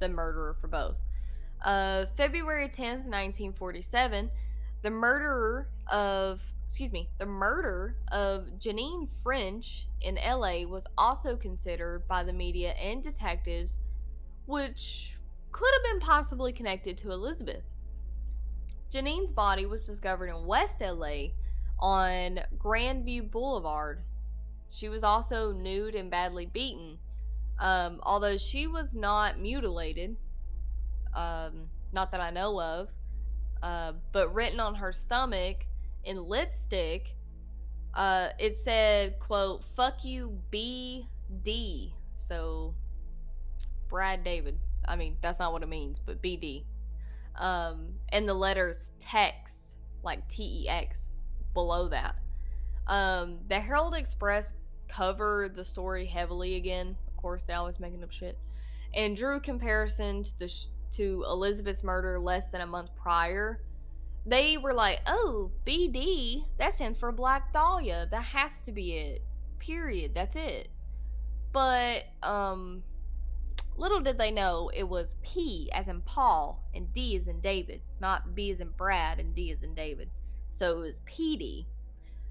the murderer for both. Uh, February 10th, 1947, the murderer of excuse me, the murder of Janine French in LA was also considered by the media and detectives, which could have been possibly connected to Elizabeth. Janine's body was discovered in West LA on Grandview Boulevard. She was also nude and badly beaten. Um, although she was not mutilated, um, not that I know of, uh, but written on her stomach in lipstick, uh, it said, quote, fuck you BD. So, Brad David. I mean, that's not what it means, but BD. Um, and the letters TEX, like T E X, below that. Um, the Herald Express covered the story heavily again. Of course, they always making up shit. And drew comparison to the sh- to Elizabeth's murder less than a month prior they were like, oh, BD, that stands for Black Dahlia. That has to be it. Period. That's it. But, um, little did they know it was P as in Paul and D as in David, not B as in Brad and D as in David. So it was PD.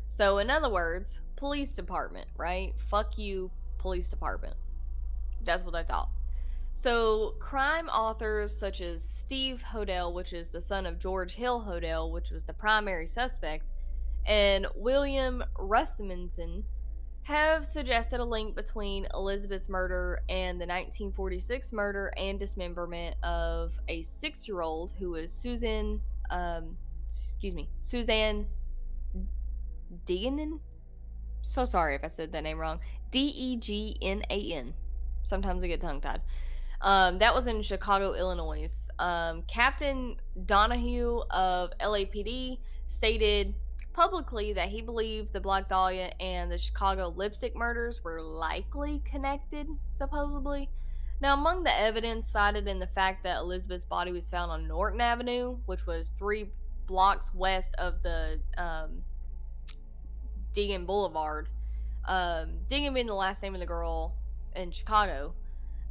So, in other words, police department, right? Fuck you, police department. That's what I thought. So, crime authors such as Steve Hodel, which is the son of George Hill Hodel, which was the primary suspect, and William Rasmussen have suggested a link between Elizabeth's murder and the 1946 murder and dismemberment of a six year old who was Susan, um, excuse me, Suzanne Deganan? So sorry if I said that name wrong. D E G N A N. Sometimes I get tongue tied. Um, that was in Chicago, Illinois. Um, Captain Donahue of LAPD stated publicly that he believed the Black Dahlia and the Chicago lipstick murders were likely connected, supposedly. Now, among the evidence cited in the fact that Elizabeth's body was found on Norton Avenue, which was three blocks west of the um, Deegan Boulevard, um, Deegan being the last name of the girl in Chicago,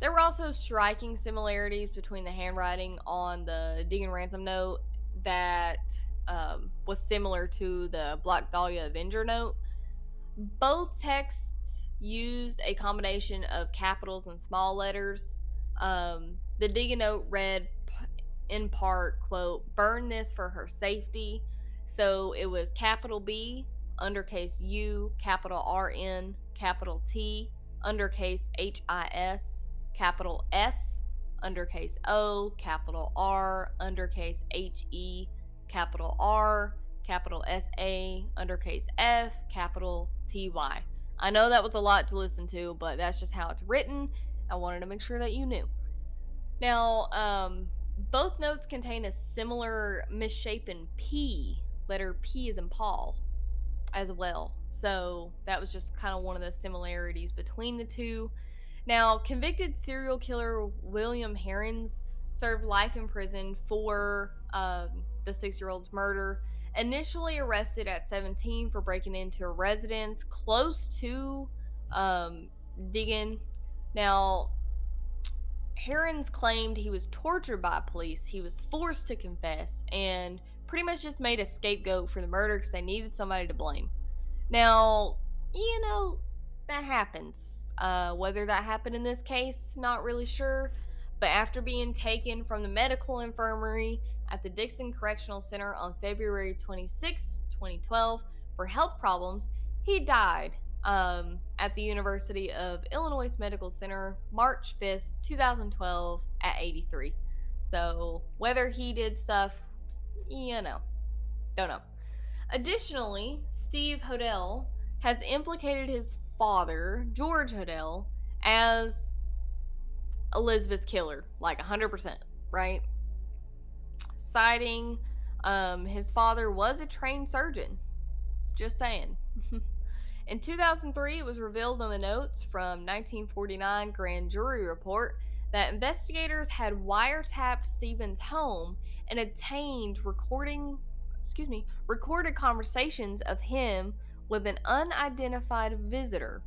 there were also striking similarities between the handwriting on the Deegan ransom note that um, was similar to the Black Dahlia Avenger note. Both texts used a combination of capitals and small letters. Um, the Deegan note read in part, quote, burn this for her safety. So it was capital B, undercase U, capital R N, capital T, undercase H I S, capital F, undercase O, capital R, undercase H E, capital R, capital S A, undercase F, capital T Y. I know that was a lot to listen to, but that's just how it's written. I wanted to make sure that you knew. Now, um, both notes contain a similar misshapen P, letter P is in Paul, as well. So that was just kind of one of the similarities between the two. Now, convicted serial killer William Heirens served life in prison for um, the six year old's murder, Initially arrested at 17 for breaking into a residence close to um, Diggin. Now, Heirens claimed he was tortured by police, he was forced to confess, and pretty much just made a scapegoat for the murder because they needed somebody to blame. Now, you know, that happens. Uh, whether that happened in this case, not really sure. But after being taken from the medical infirmary at the Dixon Correctional Center on February 26, 2012, for health problems, he died um, at the University of Illinois Medical Center March 5th, 2012, at 83. So, whether he did stuff, you know, don't know. Additionally, Steve Hodel has implicated his father, George Hodel, as Elizabeth's killer, like 100%, right? Citing um, his father was a trained surgeon. Just saying. in 2003, it was revealed in the notes from 1949 grand jury report that investigators had wiretapped Stephen's home and obtained recording, excuse me, recorded conversations of him with an unidentified visitor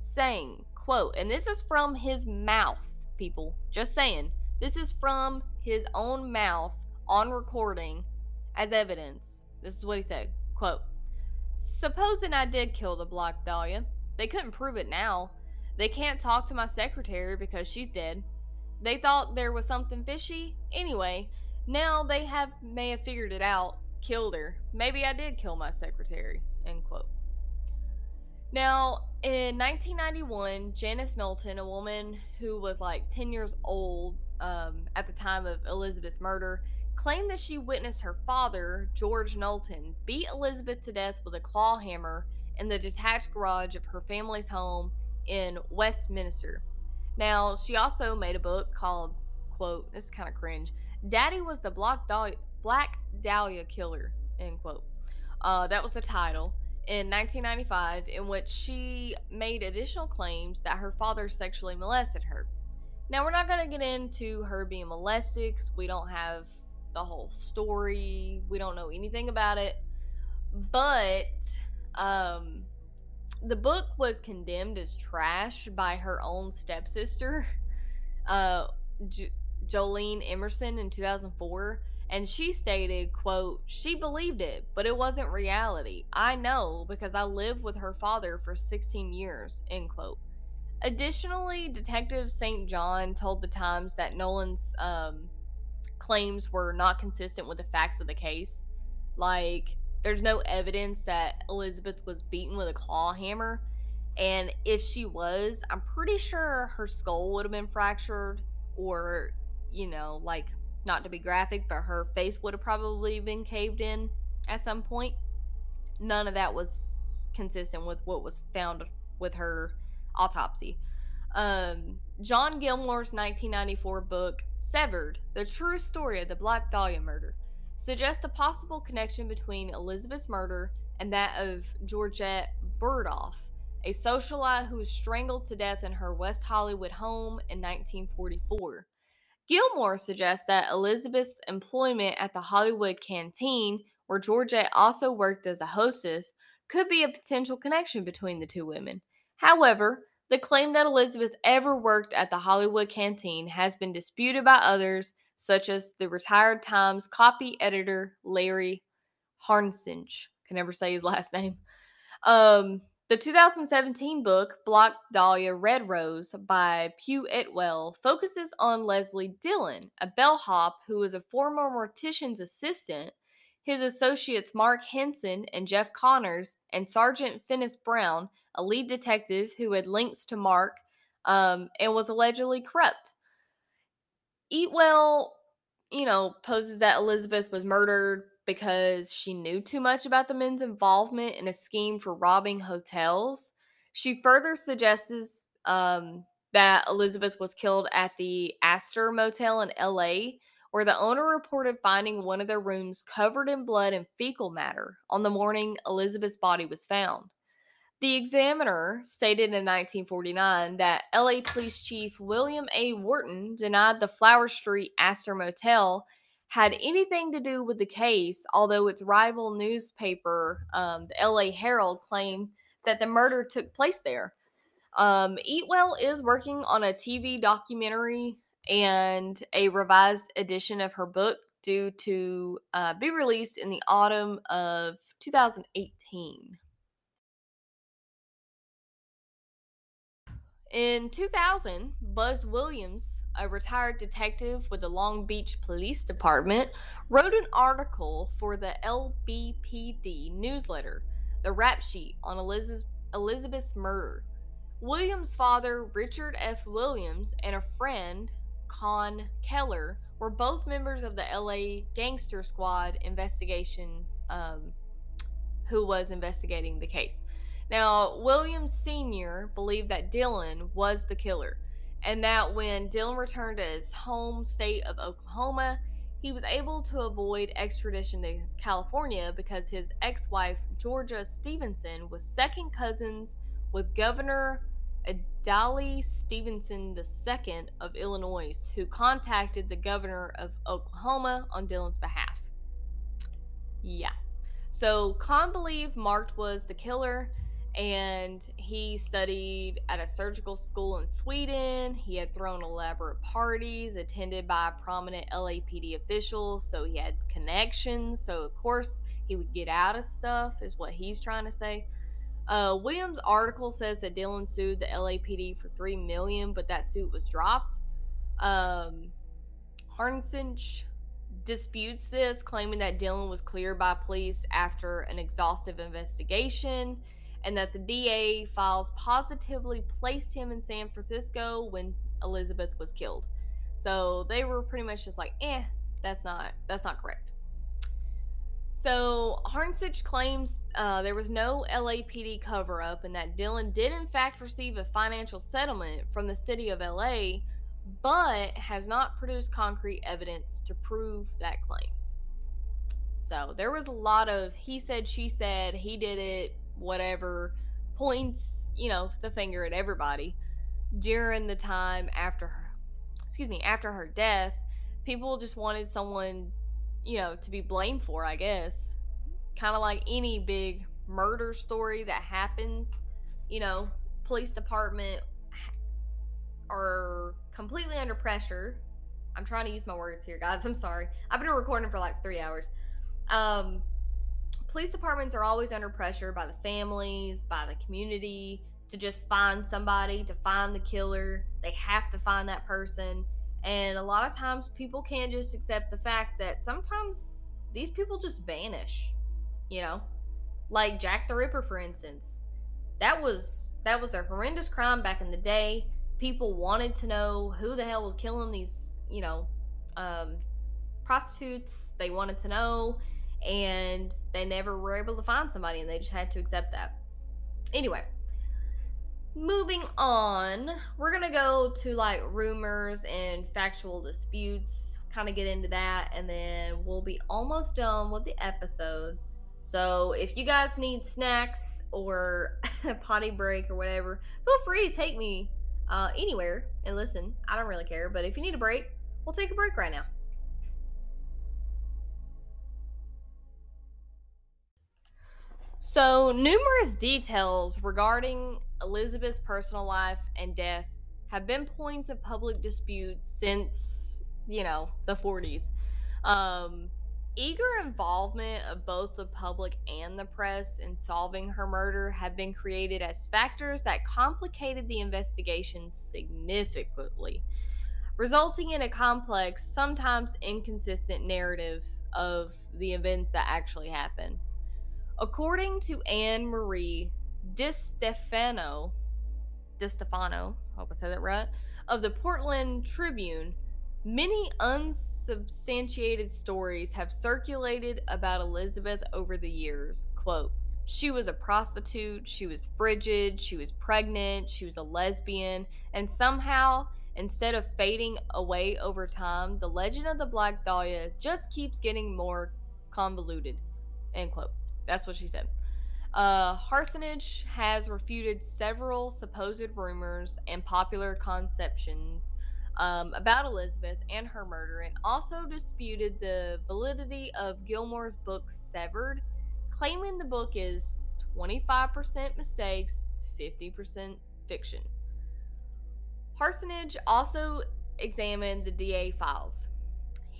saying, quote, and this is from his mouth, people. Just saying. This is from his own mouth on recording as evidence. This is what he said. Quote Supposing I did kill the Black Dahlia, they couldn't prove it now. They can't talk to my secretary because she's dead. They thought there was something fishy. Anyway, now they have may have figured it out. Killed her. Maybe I did kill my secretary. End quote. Now, in 1991, Janice Knowlton, a woman who was like 10 years old um, at the time of Elizabeth's murder, claimed that she witnessed her father, George Knowlton, beat Elizabeth to death with a claw hammer in the detached garage of her family's home in Westminster. Now, she also made a book called, quote, this is kind of cringe, Daddy was the Black Black Dahlia Killer, end quote. Uh, that was the title in 1995 in which she made additional claims that her father sexually molested her. Now, we're not going to get into her being molested we don't have the whole story. We don't know anything about it. But um, the book was condemned as trash by her own stepsister, uh, Jolene Emerson, in 2004 and she stated quote she believed it but it wasn't reality. I know because i lived with her father for 16 years end quote. Additionally detective st john told the times that nolan's um, claims were not consistent with the facts of the case. Like there's no evidence that elizabeth was beaten with a claw hammer. And if she was i'm pretty sure her skull would have been fractured or you know like not to be graphic, but her face would have probably been caved in at some point. None of that was consistent with what was found with her autopsy. Um, John Gilmore's 1994 book, Severed The True Story of the Black Dahlia Murder, suggests a possible connection between Elizabeth's murder and that of Georgette Bauerdorf, a socialite who was strangled to death in her West Hollywood home in 1944. Gilmore suggests that Elizabeth's employment at the Hollywood Canteen, where Georgette also worked as a hostess, could be a potential connection between the two women. However, the claim that Elizabeth ever worked at the Hollywood Canteen has been disputed by others, such as the retired Times copy editor Larry Harnsinge. Can never say his last name. Um, the 2017 book, Black Dahlia Red Rose by Piu Eatwell, focuses on Leslie Dillon, a bellhop who is a former mortician's assistant. His associates Mark Hansen and Jeff Connors, and Sergeant Finis Brown, a lead detective who had links to Mark um, and was allegedly corrupt. Eatwell, you know, poses that Elizabeth was murdered because she knew too much about the men's involvement in a scheme for robbing hotels. She further suggests um, that Elizabeth was killed at the Astor Motel in LA, where the owner reported finding one of their rooms covered in blood and fecal matter on the morning Elizabeth's body was found. The examiner stated in 1949 that LA Police Chief William A. Worton denied the Flower Street Astor Motel had anything to do with the case, although its rival newspaper, um, the LA Herald, claimed that the murder took place there. Um, Eatwell is working on a TV documentary and a revised edition of her book due to uh, be released in the autumn of 2018. In 2000, Buzz Williams, a retired detective with the Long Beach Police Department, wrote an article for the LBPD newsletter, The Rap Sheet on Elizabeth's Murder. Williams' father, Richard F. Williams, and a friend, Con Keeler, were both members of the LA Gangster Squad investigation, um, who was investigating the case. Now, Williams Sr. believed that Dillon was the killer, and that when Dillon returned to his home state of Oklahoma, he was able to avoid extradition to California because his ex wife, Georgia Stevenson, was second cousins with Governor Adlai Stevenson II of Illinois, who contacted the governor of Oklahoma on Dillon's behalf. Yeah. So Con believed Mark was the killer, and he studied at a surgical school in Sweden. He had thrown elaborate parties attended by prominent LAPD officials, so he had connections. So, of course, he would get out of stuff, is what he's trying to say. Uh, Williams' article says that Dillon sued the LAPD for three million, but that suit was dropped. Um, Harnsinch disputes this, claiming that Dillon was cleared by police after an exhaustive investigation, and that the DA files positively placed him in San Francisco when Elizabeth was killed. So they were pretty much just like, eh, that's not that's not correct. So Harnsich claims uh, there was no LAPD cover up and that Dillon did, in fact, receive a financial settlement from the city of LA, but has not produced concrete evidence to prove that claim. So there was a lot of he said, she said, he did it, whatever, points, you know, the finger at everybody during the time after her, excuse me, after her death. People just wanted someone you know, to be blamed for, I guess. Kind of like any big murder story that happens, you know, police department are completely under pressure. I'm trying to use my words here, guys. I'm sorry. I've been recording for like three hours. Um, police departments are always under pressure by the families, by the community to just find somebody, to find the killer. They have to find that person. And a lot of times people can't just accept the fact that sometimes these people just vanish. You know? Like Jack the Ripper for instance. That was that was a horrendous crime back in the day. People wanted to know who the hell was killing these, you know, um, prostitutes. They wanted to know and they never were able to find somebody and they just had to accept that. Anyway, moving on, we're gonna go to like rumors and factual disputes, kind of get into that, and then we'll be almost done with the episode. So if you guys need snacks or a potty break or whatever, feel free to take me uh, anywhere and listen. I don't really care, but if you need a break, we'll take a break right now. So, numerous details regarding Elizabeth's personal life and death have been points of public dispute since, you know, the 40s. Um, eager involvement of both the public and the press in solving her murder have been created as factors that complicated the investigation significantly, resulting in a complex, sometimes inconsistent narrative of the events that actually happened. According to Anne Marie DiStefano, DiStefano, hope I said that right, of the Portland Tribune, many unsubstantiated stories have circulated about Elizabeth over the years. Quote, she was a prostitute, she was frigid, she was pregnant, she was a lesbian, and somehow, instead of fading away over time, the legend of the Black Dahlia just keeps getting more convoluted. End quote. That's what she said. Uh, Harsanich has refuted several supposed rumors and popular conceptions um, about Elizabeth and her murder, and also disputed the validity of Gilmore's book Severed, claiming the book is 25% mistakes, 50% fiction. Harsanich also examined the DA files.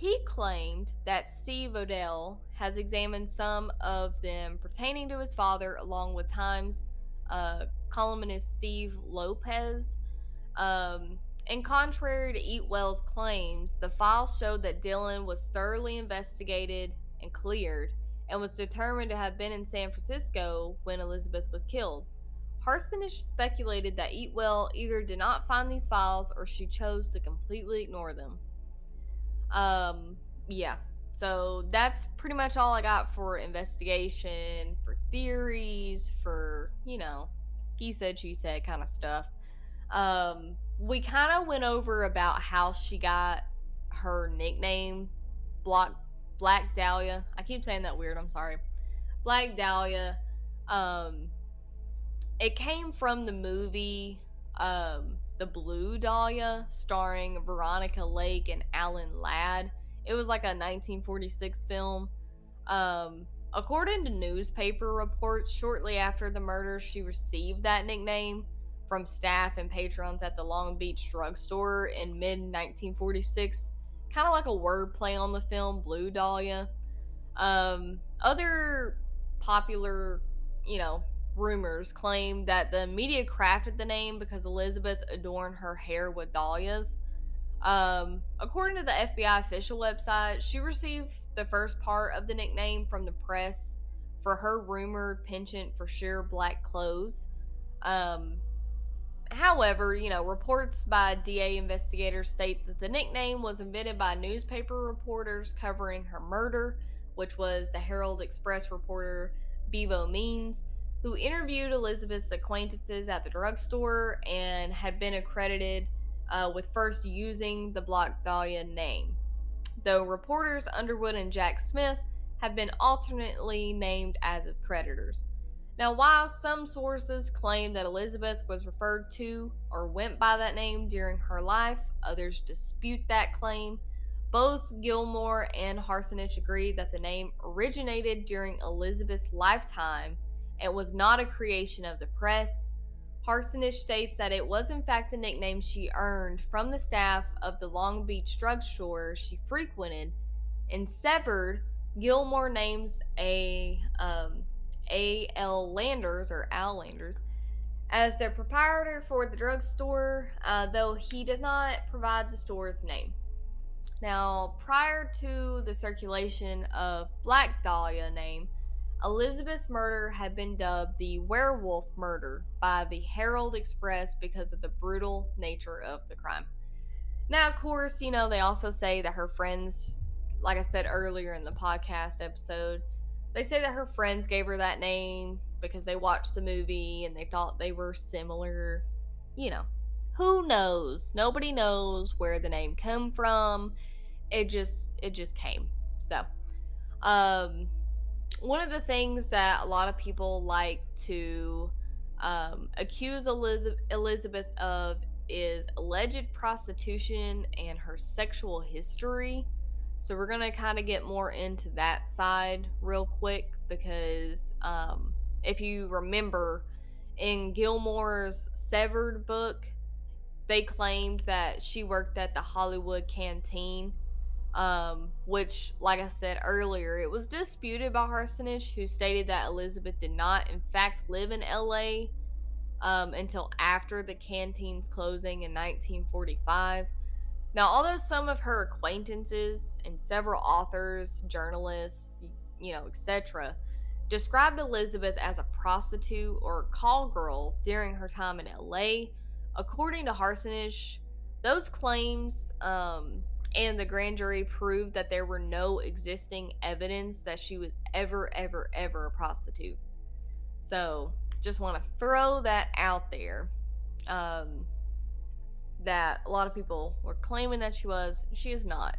He claimed that Steve Hodel has examined some of them pertaining to his father, along with Times uh, columnist Steve Lopez. Um, and contrary to Eatwell's claims, the files showed that Dillon was thoroughly investigated and cleared and was determined to have been in San Francisco when Elizabeth was killed. Harsanich speculated that Eatwell either did not find these files or she chose to completely ignore them. Um, yeah. So that's pretty much all I got for investigation, for theories, for, you know, he said, she said kind of stuff. Um, we kind of went over about how she got her nickname, Black Black Dahlia. I keep saying that weird. I'm sorry. Black Dahlia. Um, it came from the movie um, The Blue Dahlia, starring Veronica Lake and Alan Ladd. It was like a 1946 film. Um, according to newspaper reports, shortly after the murder, she received that nickname from staff and patrons at the Long Beach drugstore in mid 1946. Kind of like a wordplay on the film Blue Dahlia. Um, other popular, you know, rumors claim that the media crafted the name because Elizabeth adorned her hair with dahlias. Um, according to the FBI official website, she received the first part of the nickname from the press for her rumored penchant for sheer black clothes. Um, however, you know, reports by DA investigators state that the nickname was invented by newspaper reporters covering her murder, which was the Herald Express reporter Bevo Means, who interviewed Elizabeth's acquaintances at the drugstore and had been accredited uh, with first using the Black Dahlia name. Though reporters Underwood and Jack Smith have been alternately named as its creditors. Now, while some sources claim that Elizabeth was referred to or went by that name during her life, others dispute that claim. Both Gilmore and Harsanich agree that the name originated during Elizabeth's lifetime and was not a creation of the press. Harsanich states that it was in fact a nickname she earned from the staff of the Long Beach drugstore she frequented. In Severed, Gilmore names a um, A. L. Landers or Al Landers as the proprietor for the drugstore, uh, though he does not provide the store's name. Now, prior to the circulation of Black Dahlia name, Elizabeth's murder had been dubbed the werewolf murder by the Herald Express because of the brutal nature of the crime. Now, of course, you know, they also say that her friends, like I said earlier in the podcast episode, they say that her friends gave her that name because they watched the movie and they thought they were similar. You know, who knows? Nobody knows where the name come from. It just it just came. So, um one of the things that a lot of people like to um, accuse Elizabeth of is alleged prostitution and her sexual history. So we're gonna kind of get more into that side real quick because um, if you remember in Gilmore's Severed book, they claimed that she worked at the Hollywood Canteen um, which, like I said earlier, it was disputed by Harsanich, who stated that Elizabeth did not, in fact, live in LA um, until after the canteen's closing in 1945. Now, although some of her acquaintances and several authors, journalists, you know, etc., described Elizabeth as a prostitute or call girl during her time in LA, according to Harsanich, those claims um, and the grand jury proved that there were no existing evidence that she was ever, ever, ever a prostitute. So, just want to throw that out there. Um, that a lot of people were claiming that she was. She is not.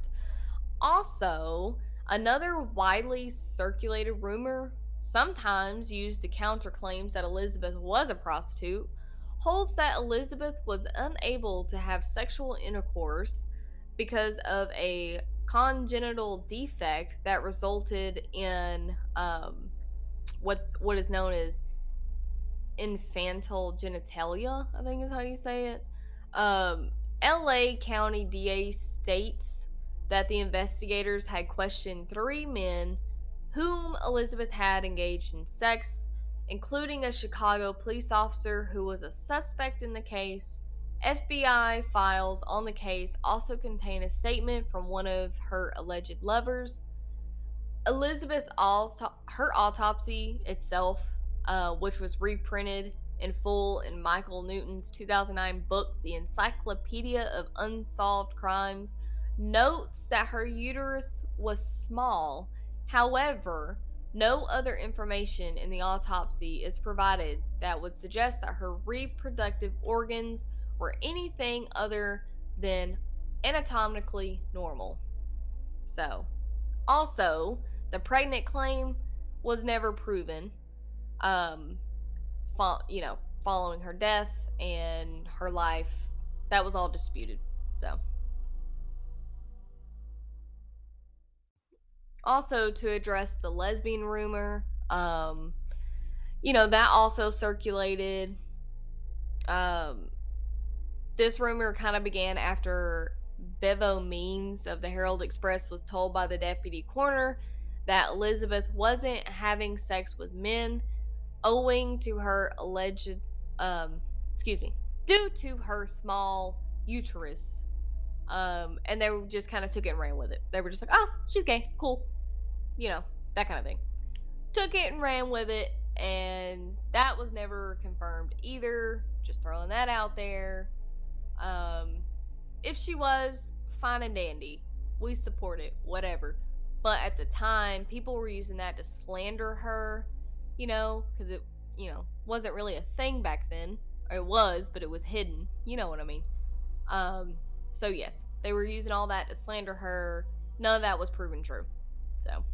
Also, another widely circulated rumor, sometimes used to counter claims that Elizabeth was a prostitute, holds that Elizabeth was unable to have sexual intercourse because of a congenital defect that resulted in um, what what is known as infantile genitalia. I think is how you say it. Um, L.A. County DA states that the investigators had questioned three men whom Elizabeth had engaged in sex, including a Chicago police officer who was a suspect in the case. FBI files on the case also contain a statement from one of her alleged lovers. Elizabeth, her autopsy itself, uh, which was reprinted in full in Michael Newton's 2009 book, The Encyclopedia of Unsolved Crimes, notes that her uterus was small However, no other information in the autopsy is provided that would suggest that her reproductive organs were anything other than anatomically normal. So, also, the pregnant claim was never proven. Um, fo- you know, following her death and her life, that was all disputed. So. also to address the lesbian rumor um you know that also circulated um this rumor kind of began after bevo means of the herald express was told by the deputy coroner that elizabeth wasn't having sex with men owing to her alleged um excuse me due to her small uterus um, and they just kind of took it and ran with it. They were just like, "Oh, she's gay, cool," you know, that kind of thing. Took it and ran with it, and that was never confirmed either. Just throwing that out there. Um, if she was, fine and dandy. We support it, whatever. But at the time, people were using that to slander her, you know, because it, you know, wasn't really a thing back then. Or it was, but it was hidden. You know what I mean? Um, so yes, they were using all that to slander her. None of that was proven true. So.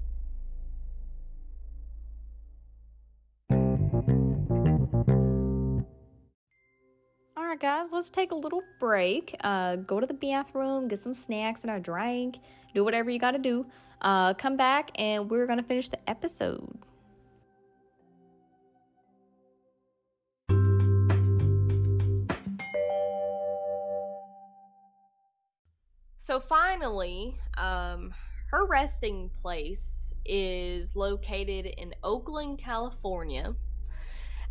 All right, guys, let's take a little break. Uh, go to the bathroom, get some snacks and a drink, do whatever you got to do. Uh, come back, and we're going to finish the episode.
So finally, um, her resting place is located in Oakland, California.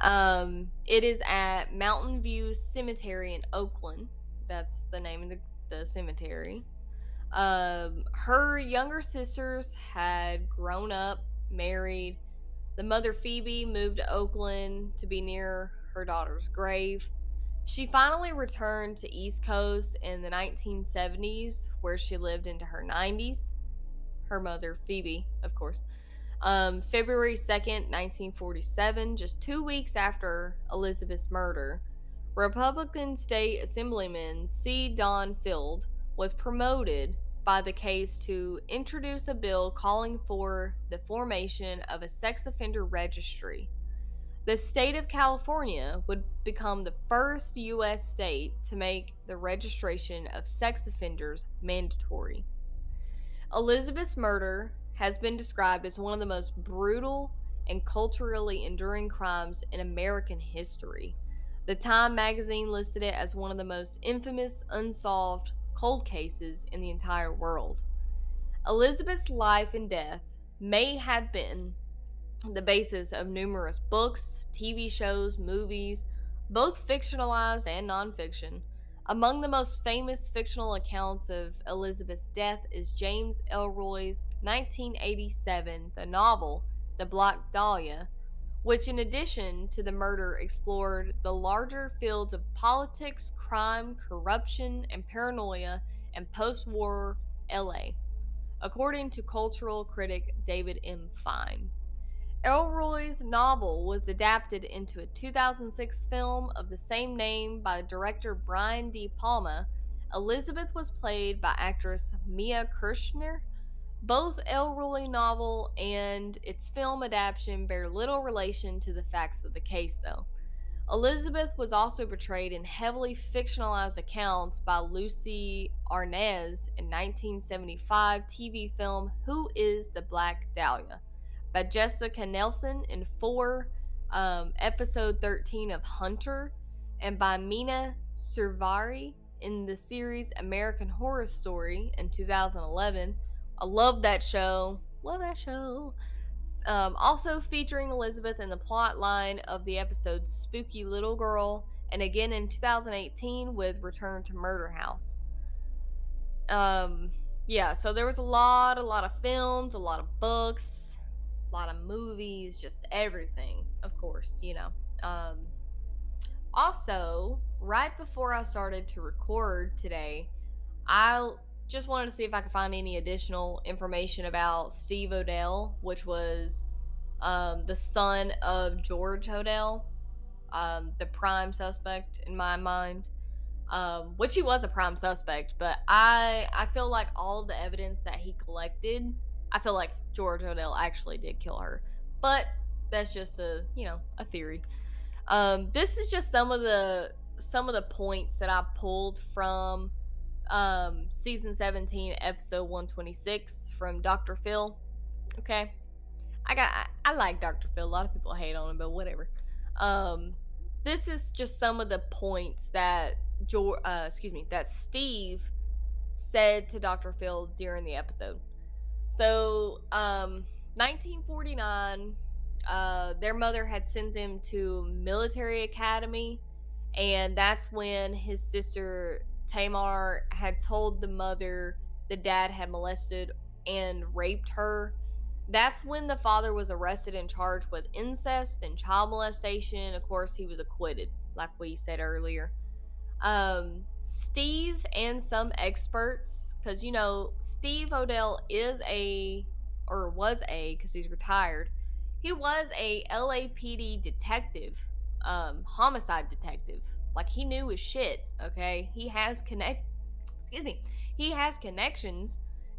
Um, it is at Mountain View Cemetery in Oakland. That's the name of the, the cemetery. Um, her younger sisters had grown up, married. The mother, Phoebe, moved to Oakland to be near her daughter's grave. She finally returned to East Coast in the 1970s, where she lived into her 90s. Her mother, Phoebe, of course. Um, February 2nd, 1947, just two weeks after Elizabeth's murder, Republican State Assemblyman C. Don Field was promoted by the case to introduce a bill calling for the formation of a sex offender registry. The state of California would become the first U.S. state to make the registration of sex offenders mandatory. Elizabeth's murder has been described as one of the most brutal and culturally enduring crimes in American history. The Time magazine listed it as one of the most infamous unsolved cold cases in the entire world. Elizabeth's life and death may have been the basis of numerous books, TV shows, movies, both fictionalized and nonfiction. Among the most famous fictional accounts of Elizabeth's death is James Ellroy's 1987, the novel The Black Dahlia, which, in addition to the murder, explored the larger fields of politics, crime, corruption, and paranoia in post war LA, according to cultural critic David M. Fine. Ellroy's novel was adapted into a 2006 film of the same name by director Brian De Palma. Elizabeth was played by actress Mia Kirshner both Ellroy novel and its film adaptation bear little relation to the facts of the case, though. Elizabeth was also portrayed in heavily fictionalized accounts by Lucie Arnaz in 1975 TV film Who is the Black Dahlia by Jessica Nelson in 4 um, episode 13 of Hunter and by Mina Suvari in the series American Horror Story in 2011. I love that show. Love that show. Um, also featuring Elizabeth in the plot line of the episode Spooky Little Girl, and again in 2018 with Return to Murder House. Um, yeah, so there was a lot, a lot of films, a lot of books, a lot of movies, just everything, of course, you know. Um, also, right before I started to record today, I just wanted to see if I could find any additional information about Steve Hodel, which was um, the son of George Hodel, um, the prime suspect in my mind. Um, which he was a prime suspect, but I I feel like all the evidence that he collected, I feel like George Hodel actually did kill her. But that's just a you know a theory. Um, this is just some of the some of the points that I pulled from um, season 17, episode 126 from Dr. Phil. Okay. I got I, I like Dr. Phil. A lot of people hate on him, but whatever. Um, this is just some of the points that George, uh, excuse me, that Steve said to Dr. Phil during the episode. So, um, 1949, uh, their mother had sent them to military academy, and that's when his sister Tamar had told the mother the dad had molested and raped her. That's when the father was arrested and charged with incest and child molestation. Of course, he was acquitted, like we said earlier. Um, Steve and some experts, because you know, Steve Hodel is a, or was a, because he's retired, he was a LAPD detective, um, homicide detective. Like he knew his shit, okay? He has connect excuse me. He has connections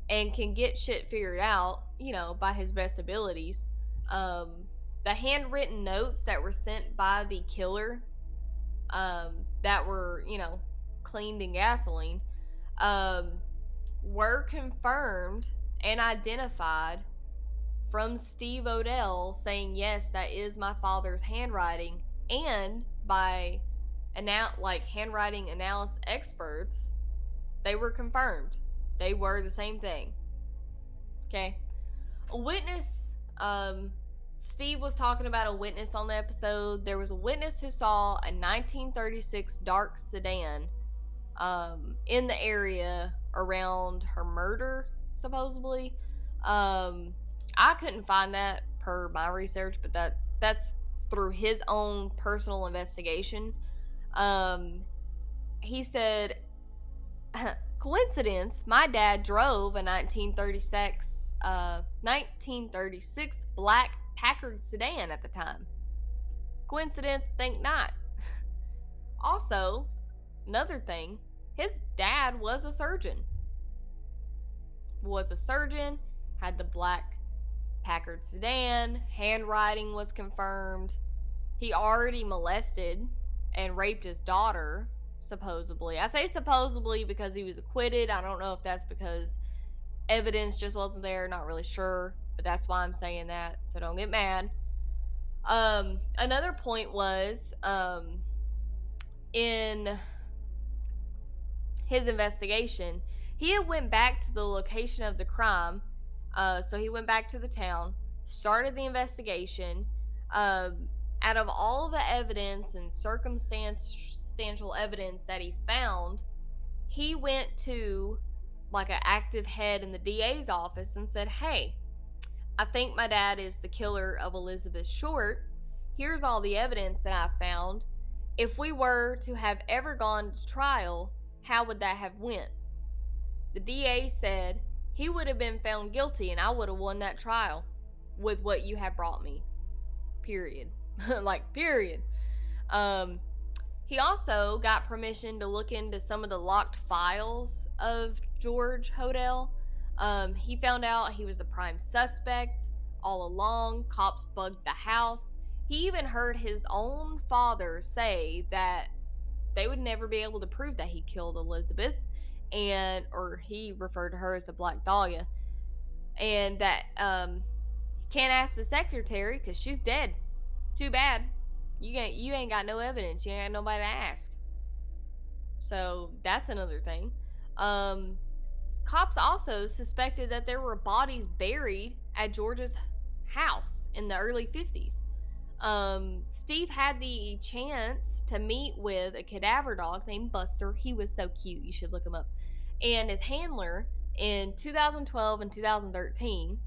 and can get shit figured out, you know, by his best abilities. Um the handwritten notes that were sent by the killer um that were, you know, cleaned in gasoline um were confirmed and identified from Steve Hodel saying, Yes, that is my father's handwriting, and by anal- like handwriting analysis experts, they were confirmed. They were the same thing. Okay. A witness, um, Steve was talking about a witness on the episode. There was a witness who saw a 1936 dark sedan um, in the area around her murder, supposedly. Um, I couldn't find that per my research, but that that's through his own personal investigation. Um, he said, coincidence, my dad drove a 1936, uh, 1936 black Packard sedan at the time. Coincidence? Think not. also, another thing, his dad was a surgeon. Was a surgeon, had the black Packard sedan, handwriting was confirmed. He already molested and raped his daughter, supposedly. I say supposedly because he was acquitted. I don't know if that's because evidence just wasn't there, not really sure, but that's why I'm saying that, so don't get mad. Um, another point was um, in his investigation, he had went back to the location of the crime. Uh, so he went back to the town, started the investigation. Um, out of all the evidence and circumstantial evidence that he found, he went to like an active head in the DA's office and said, Hey, I think my dad is the killer of Elizabeth Short. Here's all the evidence that I found. If we were to have ever gone to trial, how would that have went? The DA said he would have been found guilty and I would have won that trial with what you have brought me. Period. like period. Um, he also got permission to look into some of the locked files of George Hodel. Um, he found out he was a prime suspect all along. Cops bugged the house. he even heard his own father say that they would never be able to prove that he killed Elizabeth and or he referred to her as the Black Dahlia and that um can't ask the secretary because she's dead. Too bad. You ain't you ain't got no evidence. You ain't got nobody to ask. So that's another thing. Um, cops also suspected that there were bodies buried at George's house in the early 50s. Um, Steve had the chance to meet with a cadaver dog named Buster. He was so cute. You should look him up. And his handler in 2012 and 2013,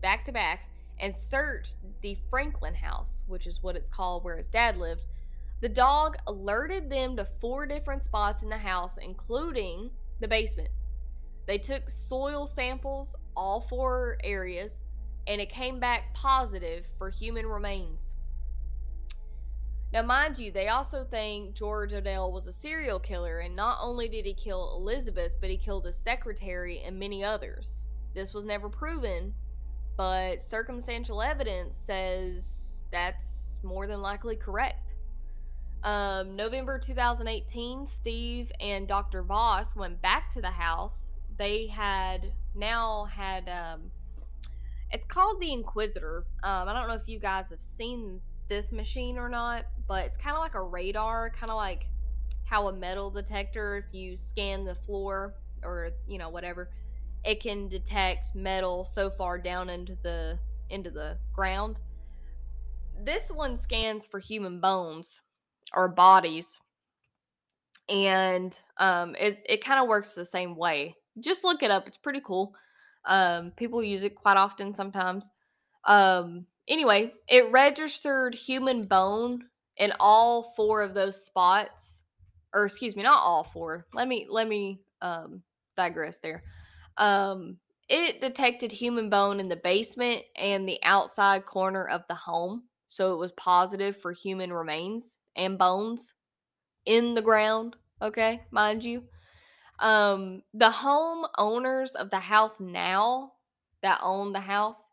back to back, and searched the Franklin house, which is what it's called where his dad lived. The dog alerted them to four different spots in the house, including the basement. They took soil samples, all four areas, and it came back positive for human remains. Now, mind you, they also think George Hodel was a serial killer, and not only did he kill Elizabeth, but he killed his secretary and many others. This was never proven, but circumstantial evidence says that's more than likely correct. Um, November 2018, Steve and Dr. Voss went back to the house. They had now had, um, it's called the Inquisitor. Um, I don't know if you guys have seen this machine or not, but it's kind of like a radar, kind of like how a metal detector, if you scan the floor or, you know, whatever, it can detect metal so far down into the into the ground. This one scans for human bones or bodies. And um, it, it kind of works the same way. Just look it up. It's pretty cool. Um, people use it quite often sometimes. Um, anyway, it registered human bone in all four of those spots. Or excuse me, not all four. Let me let me um digress there. Um it detected human bone in the basement and the outside corner of the home. So it was positive for human remains and bones in the ground, okay, mind you. Um, the home owners of the house now that own the house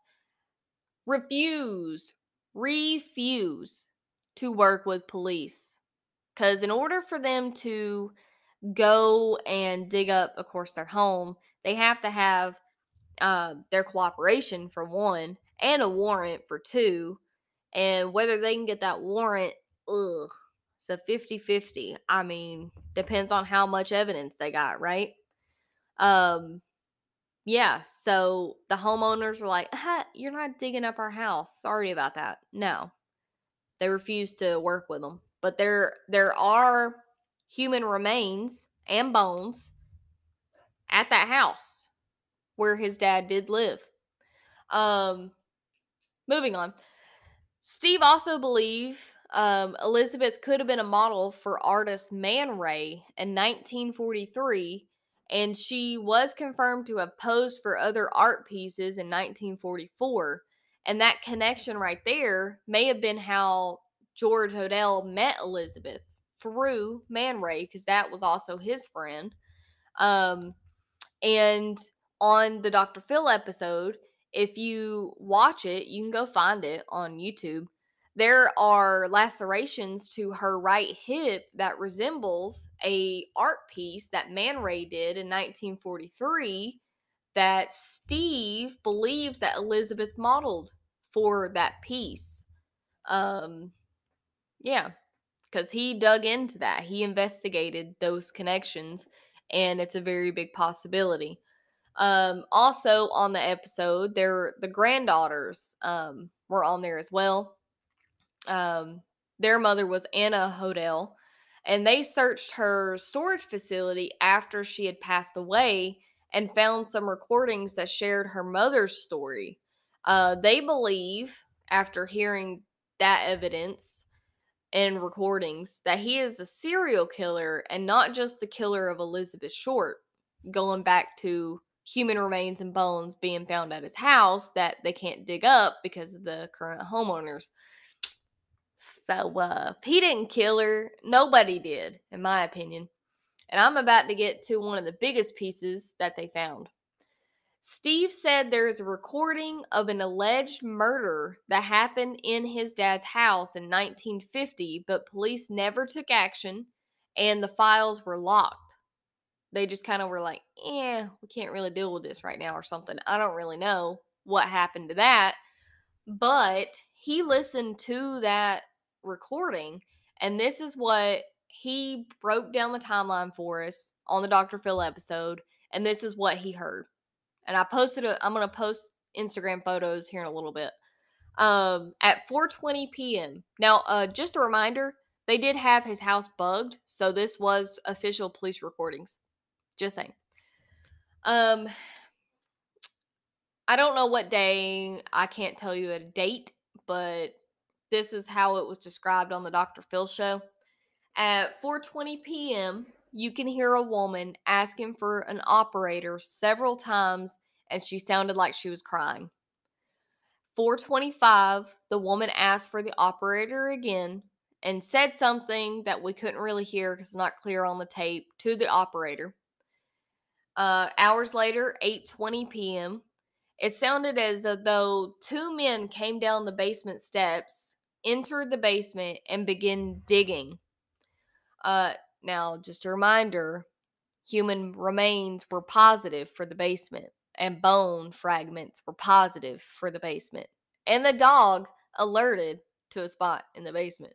refuse, refuse to work with police. Because in order for them to go and dig up, of course, their home, they have to have uh, their cooperation for one and a warrant for two. And whether they can get that warrant, ugh, it's a 50 50. I mean, depends on how much evidence they got, right? Um, yeah, so the homeowners are like, you're not digging up our house. Sorry about that. No, they refuse to work with them. But there, there are human remains and bones at that house where his dad did live. Um, moving on. Steve also believed um, Elizabeth could have been a model for artist Man Ray in 1943, and she was confirmed to have posed for other art pieces in 1944. And that connection right there may have been how George Hodel met Elizabeth through Man Ray, because that was also his friend. Um, and on the Dr. Phil episode, if you watch it, you can go find it on YouTube. There are lacerations to her right hip that resembles a art piece that Man Ray did in 1943 that Steve believes that Elizabeth modeled for that piece. Um yeah, cuz he dug into that. He investigated those connections and it's a very big possibility. Um, also on the episode, there the granddaughters um, were on there as well. Um, their mother was Anna Hodel, and they searched her storage facility after she had passed away and found some recordings that shared her mother's story. Uh, they believe, after hearing that evidence and recordings, that he is a serial killer and not just the killer of Elizabeth Short, going back to human remains and bones being found at his house that they can't dig up because of the current homeowners. So uh if he didn't kill her. Nobody did, in my opinion. And I'm about to get to one of the biggest pieces that they found. Steve said there is a recording of an alleged murder that happened in his dad's house in 1950, but police never took action and the files were locked. They just kind of were like, eh, we can't really deal with this right now or something. I don't really know what happened to that. But he listened to that recording, and this is what he broke down the timeline for us on the Dr. Phil episode, and this is what he heard and I posted it. I'm gonna post Instagram photos here in a little bit. Um, at 4:20 p.m. Now, uh, just a reminder, they did have his house bugged, so this was official police recordings. Just saying. Um, I don't know what day. I can't tell you a date, but this is how it was described on the Dr. Phil show. At 4:20 p.m., you can hear a woman asking for an operator several times and she sounded like she was crying. 425, the woman asked for the operator again and said something that we couldn't really hear because it's not clear on the tape to the operator. Uh, hours later, 8:20 p.m., it sounded as though two men came down the basement steps, entered the basement, and began digging. Uh, now, just a reminder human remains were positive for the basement, and bone fragments were positive for the basement. And the dog alerted to a spot in the basement.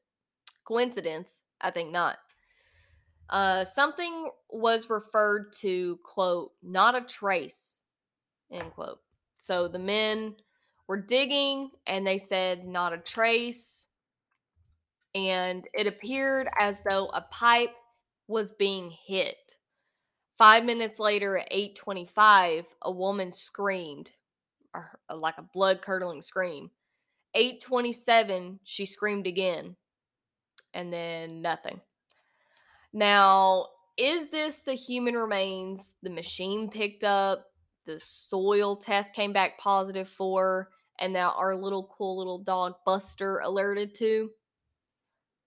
Coincidence? I think not. Uh, something was referred to, quote, not a trace, end quote. So the men were digging and they said not a trace. And it appeared as though a pipe was being hit. Five minutes later, at 8:25, a woman screamed, like a blood curdling scream. 8:27, she screamed again, and then nothing. Now, is this the human remains the machine picked up? The soil test came back positive for, and now our little cool little dog Buster alerted to?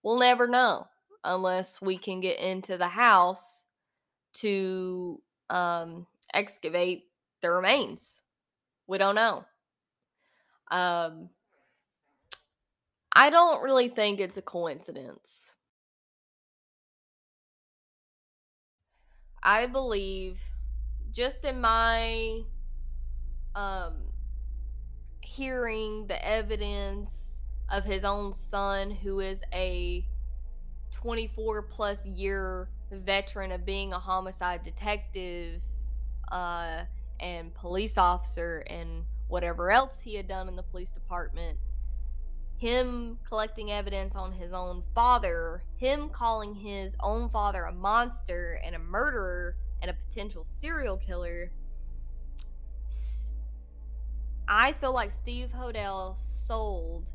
We'll never know unless we can get into the house to um, excavate the remains. We don't know. Um, I don't really think it's a coincidence. I believe, just in my um, hearing the evidence of his own son, who is a 24 plus year veteran of being a homicide detective uh, and police officer and whatever else he had done in the police department, him collecting evidence on his own father, him calling his own father a monster and a murderer and a potential serial killer. I feel like Steve Hodel sold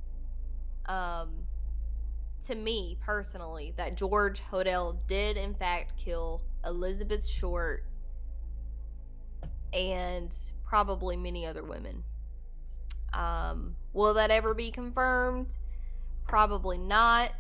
um, to me personally that George Hodel did in fact kill Elizabeth Short and probably many other women. Um, will that ever be confirmed? Probably not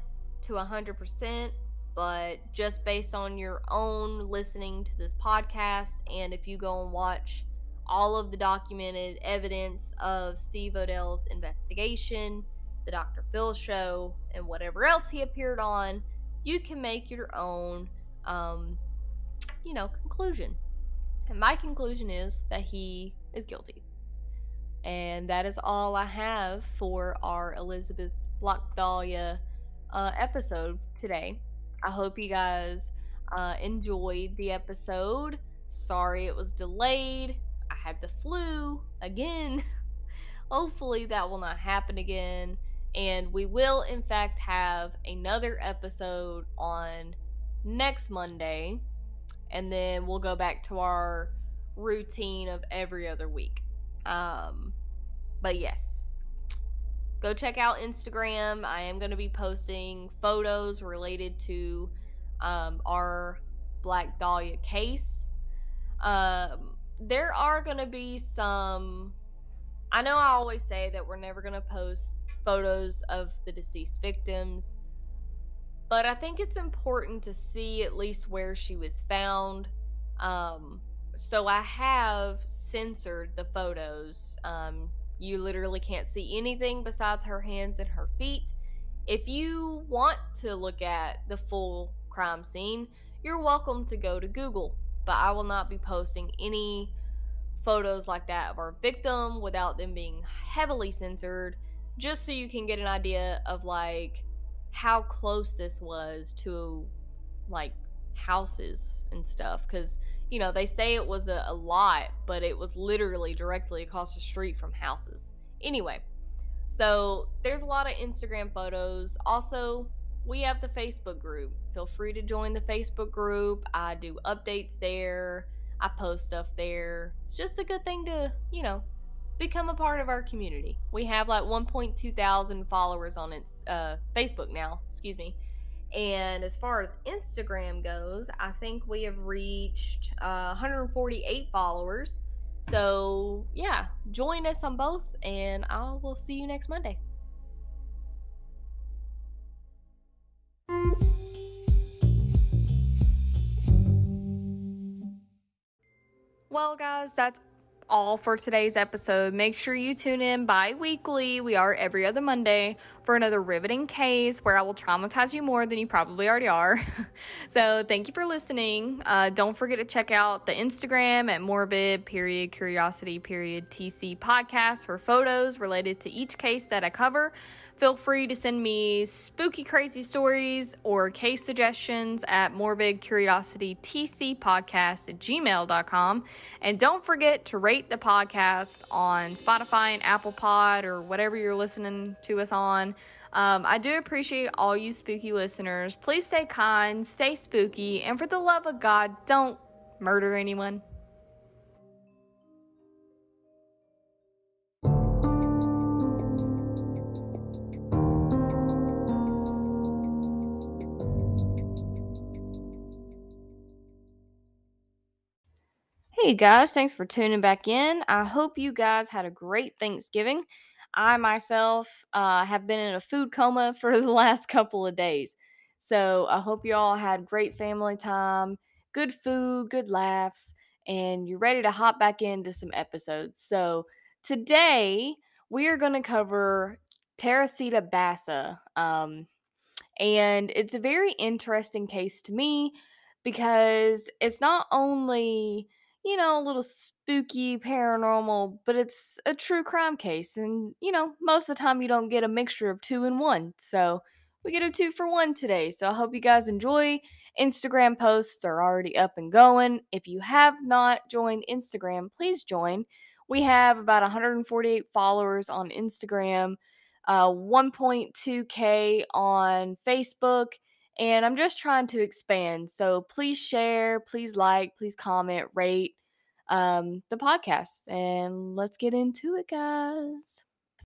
to 100%, but just based on your own listening to this podcast, and if you go and watch all of the documented evidence of Steve Hodel's investigation, the Dr. Phil show, and whatever else he appeared on, you can make your own, um, you know, conclusion. And my conclusion is that he is guilty. And that is all I have for our Elizabeth Black Dahlia uh, episode today. I hope you guys uh, enjoyed the episode. Sorry it was delayed. I had the flu again. Hopefully that will not happen again. And we will, in fact, have another episode on next Monday. And then we'll go back to our routine of every other week. Um, but yes, go check out Instagram. I am going to be posting photos related to um, our Black Dahlia case. Um, there are going to be some. I know I always say that we're never going to post photos of the deceased victims. But I think it's important to see at least where she was found. Um, so I have censored the photos. Um, you literally can't see anything besides her hands and her feet. If you want to look at the full crime scene, you're welcome to go to Google, but I will not be posting any photos like that of our victim without them being heavily censored, just so you can get an idea of like how close this was to like houses and stuff. Because, you know, they say it was a, a lot, but it was literally directly across the street from houses. Anyway, so there's a lot of Instagram photos. Also, we have the Facebook group. Feel free to join the Facebook group. I do updates there. I post stuff there. It's just a good thing to, you know, become a part of our community. We have like 1.2 thousand followers on its uh, Facebook now. Excuse me. And as far as Instagram goes, I think we have reached uh, 148 followers. So, yeah, join us on both, and I will see you next Monday. Well, guys, that's all for today's episode. Make sure you tune in bi weekly. We are every other Monday for another riveting case where I will traumatize you more than you probably already are. so, thank you for listening. Uh, don't forget to check out the Instagram at morbid period curiosity period TC podcast for photos related to each case that I cover. Feel free to send me spooky, crazy stories or case suggestions at morbidcuriositytcpodcast at gmail.com. And don't forget to rate the podcast on Spotify and Apple Pod or whatever you're listening to us on. Um, I do appreciate all you spooky listeners. Please stay kind, stay spooky, and for the love of God, don't murder anyone. Hey guys, thanks for tuning back in. I hope you guys had a great Thanksgiving. I myself uh, have been in a food coma for the last couple of days. So I hope you all had great family time, good food, good laughs, and you're ready to hop back into some episodes. So today we are going to cover Teresita Basa. Um, and it's a very interesting case to me because it's not only you know, a little spooky, paranormal, but it's a true crime case. And, you know, most of the time you don't get a mixture of two and one. So we get a two for one today. So I hope you guys enjoy. Instagram posts are already up and going. If you have not joined Instagram, please join. We have about 148 followers on Instagram, uh, 1.2K on Facebook and I'm just trying to expand. So please share, please like, please comment, rate um, the podcast, and let's get into it, guys.